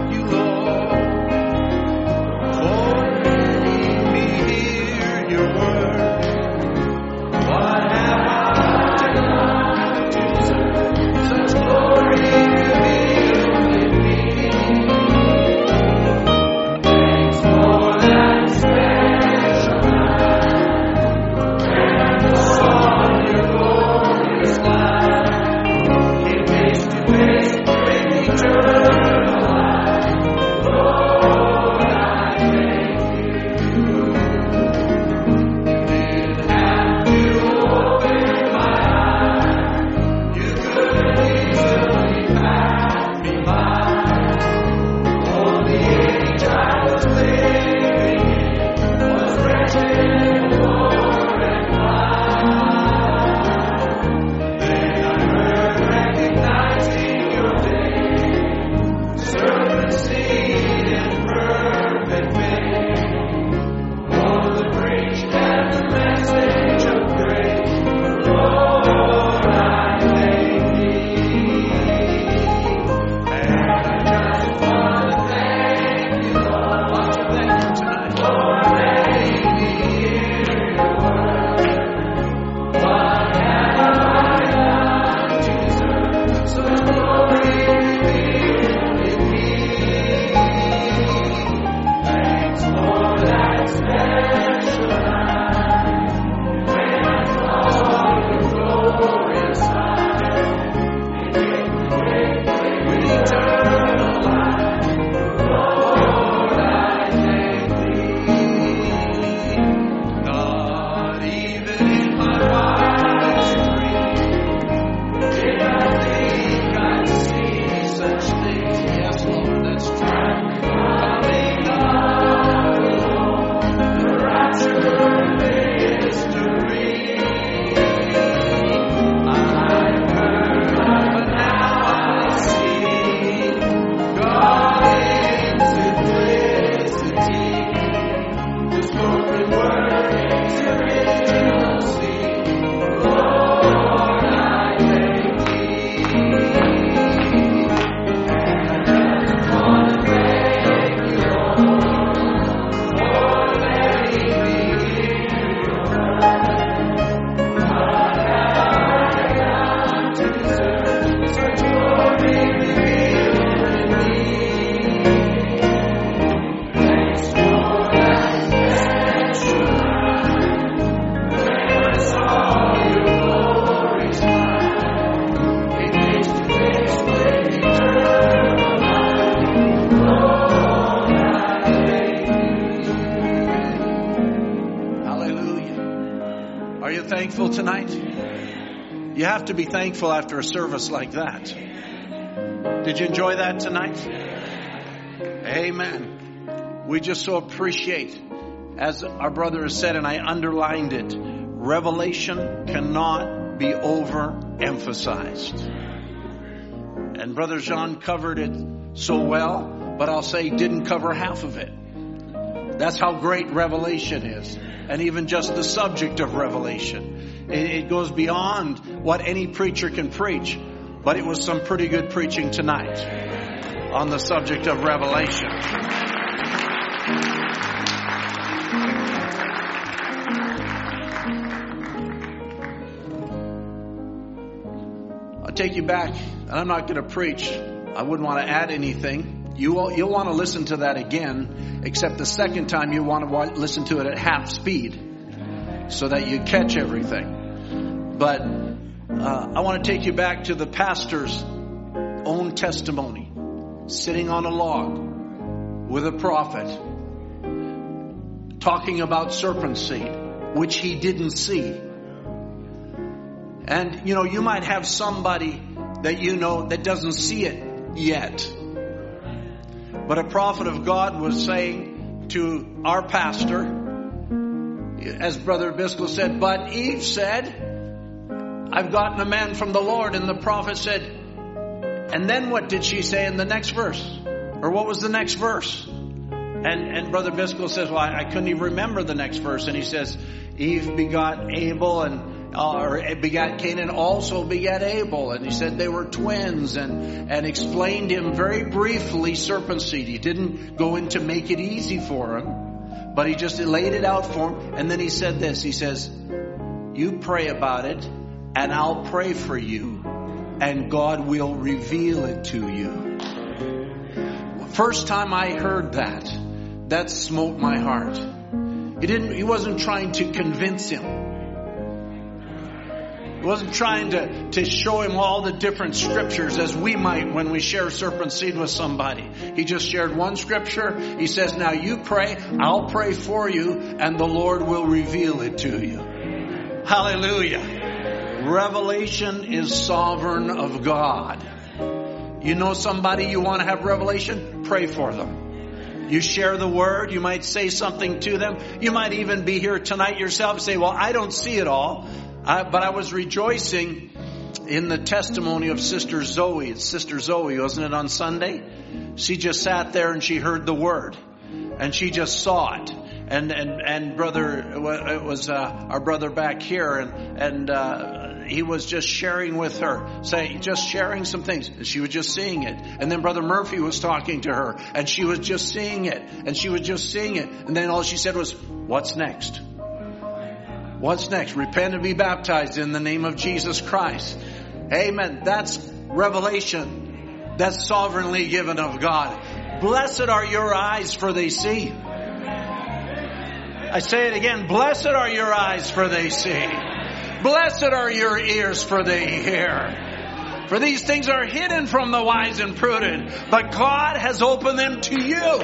Speaker 3: after a service like that. Did you enjoy that tonight? Amen. We just so appreciate, as our brother has said, and I underlined it, revelation cannot be overemphasized. And Brother John covered it so well, but I'll say didn't cover half of it. That's how great revelation is. And even just the subject of revelation. It goes beyond what any preacher can preach, but it was some pretty good preaching tonight on the subject of Revelation. I'll take you back, and I'm not going to preach. I wouldn't want to add anything. You will, you'll want to listen to that again, except the second time you want to listen to it at half speed so that you catch everything. But uh, I want to take you back to the pastor's own testimony, sitting on a log with a prophet, talking about serpent seed, which he didn't see. And you know, you might have somebody that you know that doesn't see it yet. But a prophet of God was saying to our pastor, as Brother Biscoe said, but Eve said, I've gotten a man from the Lord. And the prophet said, and then what did she say in the next verse? Or what was the next verse? And, and Brother Biscoe says, well, I, I couldn't even remember the next verse. And he says, Eve begot Abel and uh, or begat Canaan also begat Abel. And he said they were twins and, and explained him very briefly serpent seed. He didn't go in to make it easy for him, but he just laid it out for him. And then he said this, he says, you pray about it and I'll pray for you and God will reveal it to you. First time I heard that, that smote my heart. He didn't, he wasn't trying to convince him. He wasn't trying to, to show him all the different scriptures as we might when we share serpent seed with somebody. He just shared one scripture. He says, now you pray, I'll pray for you, and the Lord will reveal it to you. Hallelujah. Revelation is sovereign of God. You know somebody you want to have revelation? Pray for them. You share the word. You might say something to them. You might even be here tonight yourself and say, well, I don't see it all. But I was rejoicing in the testimony of Sister Zoe. It's Sister Zoe, wasn't it, on Sunday? She just sat there and she heard the word. And she just saw it. And, and, and brother, it was, uh, our brother back here and, and, uh, he was just sharing with her, saying, just sharing some things. And she was just seeing it. And then brother Murphy was talking to her and she was just seeing it. And she was just seeing it. And then all she said was, what's next? What's next? Repent and be baptized in the name of Jesus Christ. Amen. That's revelation. That's sovereignly given of God. Blessed are your eyes for they see. I say it again. Blessed are your eyes for they see. Blessed are your ears for they hear. For these things are hidden from the wise and prudent, but God has opened them to you.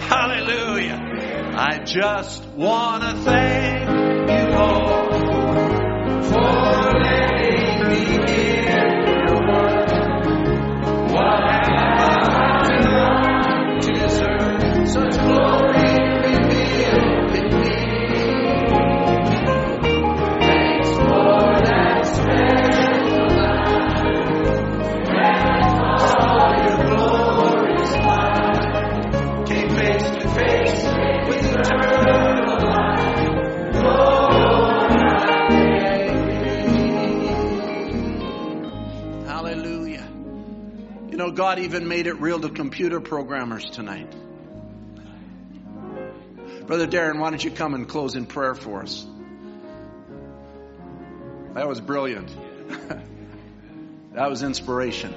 Speaker 3: Hallelujah. I just want to thank you, Lord, for know, God even made it real to computer programmers tonight. Brother Darren, why don't you come and close in prayer for us? That was brilliant. that was inspiration.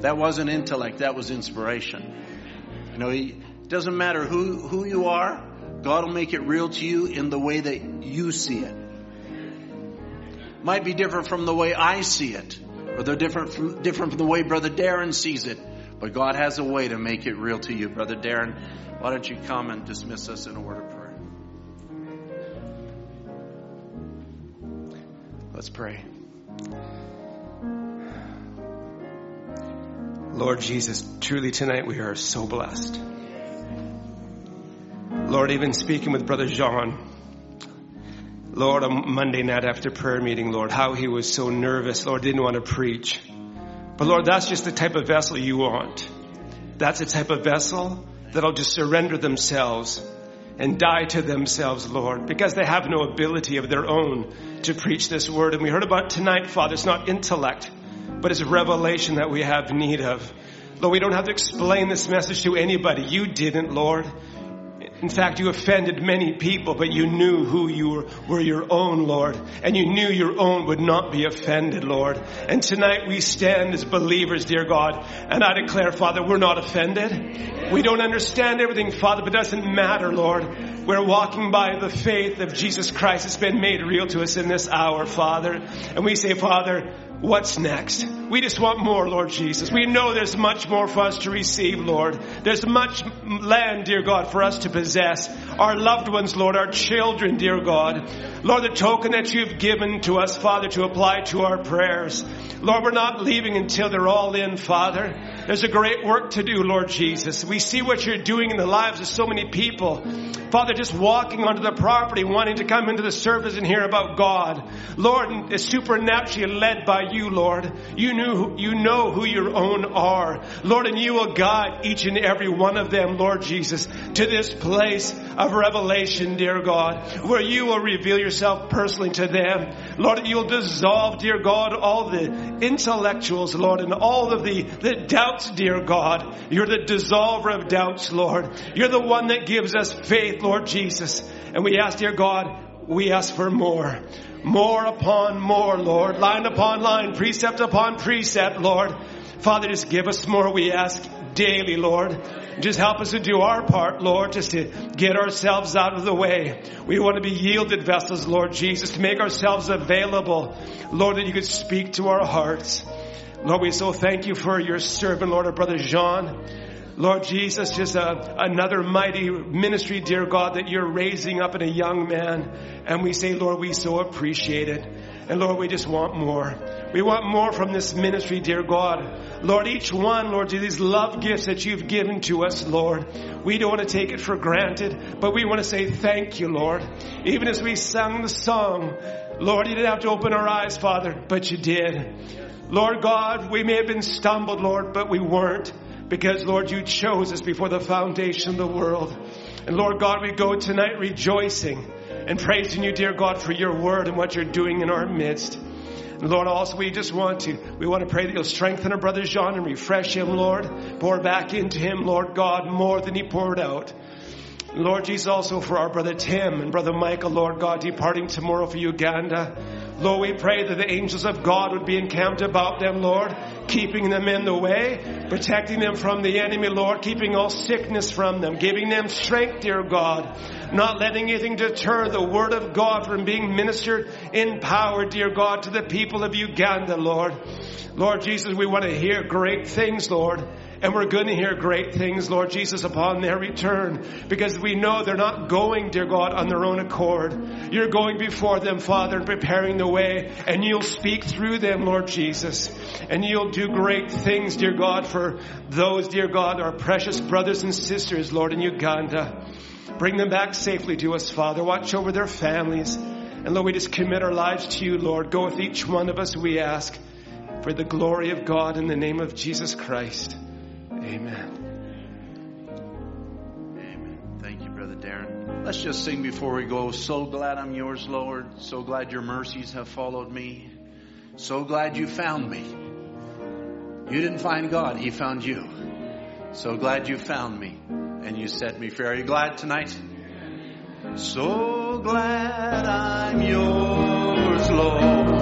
Speaker 3: That wasn't intellect, that was inspiration. You know, it doesn't matter who, who you are, God will make it real to you in the way that you see it. Might be different from the way I see it, or they're different from, different from the way Brother Darren sees it. But God has a way to make it real to you. Brother Darren, why don't you come and dismiss us in a word of prayer? Let's pray.
Speaker 4: Lord Jesus, truly tonight we are so blessed. Lord, even speaking with Brother Jean, Lord, on Monday night after prayer meeting, Lord, how he was so nervous, Lord, didn't want to preach. But Lord, that's just the type of vessel you want. That's the type of vessel that'll just surrender themselves and die to themselves, Lord, because they have no ability of their own to preach this word. And we heard about tonight, Father, it's not intellect, but it's revelation that we have need of. Lord, we don't have to explain this message to anybody. You didn't, Lord. In fact, you offended many people, but you knew who you were, were your own, Lord. And you knew your own would not be offended, Lord. And tonight we stand as believers, dear God. And I declare, Father, we're not offended. We don't understand everything, Father, but it doesn't matter, Lord. We're walking by the faith of Jesus Christ. It's been made real to us in this hour, Father. And we say, Father, What's next? We just want more, Lord Jesus. We know there's much more for us to receive, Lord. There's much land, dear God, for us to possess. Our loved ones, Lord, our children, dear God. Lord, the token that you've given to us, Father, to apply to our prayers. Lord, we're not leaving until they're all in, Father. There's a great work to do, Lord Jesus. We see what you're doing in the lives of so many people. Father, just walking onto the property, wanting to come into the service and hear about God. Lord, is supernaturally led by you, Lord. You knew, you know who your own are. Lord, and you will guide each and every one of them, Lord Jesus, to this place of revelation, dear God, where you will reveal yourself personally to them. Lord, you'll dissolve, dear God, all the intellectuals, Lord, and all of the, the doubts, dear God. You're the dissolver of doubts, Lord. You're the one that gives us faith, Lord Jesus. And we ask, dear God, we ask for more. More upon more, Lord. Line upon line, precept upon precept, Lord. Father, just give us more, we ask daily, Lord. Just help us to do our part, Lord, just to get ourselves out of the way. We want to be yielded vessels, Lord Jesus, to make ourselves available, Lord, that you could speak to our hearts. Lord, we so thank you for your servant, Lord, our brother Jean. Lord Jesus, just a, another mighty ministry, dear God, that you're raising up in a young man. And we say, Lord, we so appreciate it. And Lord, we just want more. We want more from this ministry, dear God. Lord, each one, Lord, these love gifts that you've given to us, Lord. We don't want to take it for granted, but we want to say thank you, Lord. Even as we sang the song, Lord, you didn't have to open our eyes, Father, but you did. Lord God, we may have been stumbled, Lord, but we weren't. Because, Lord, you chose us before the foundation of the world. And Lord God, we go tonight rejoicing and praising you, dear God, for your word and what you're doing in our midst. And Lord, also we just want to, we want to pray that you'll strengthen our brother John and refresh him, Lord. Pour back into him, Lord God, more than he poured out. Lord Jesus, also for our brother Tim and brother Michael, Lord God, departing tomorrow for Uganda. Lord, we pray that the angels of God would be encamped about them, Lord, keeping them in the way, protecting them from the enemy, Lord, keeping all sickness from them, giving them strength, dear God, not letting anything deter the word of God from being ministered in power, dear God, to the people of Uganda, Lord. Lord Jesus, we want to hear great things, Lord. And we're going to hear great things, Lord Jesus, upon their return because we know they're not going, dear God, on their own accord. You're going before them, Father, and preparing the way and you'll speak through them, Lord Jesus. And you'll do great things, dear God, for those, dear God, our precious brothers and sisters, Lord, in Uganda. Bring them back safely to us, Father. Watch over their families. And Lord, we just commit our lives to you, Lord. Go with each one of us, we ask, for the glory of God in the name of Jesus Christ. Amen.
Speaker 3: Amen. Thank you, Brother Darren. Let's just sing before we go. So glad I'm yours, Lord. So glad your mercies have followed me. So glad you found me. You didn't find God, He found you. So glad you found me and you set me free. Are you glad tonight? So glad I'm yours, Lord.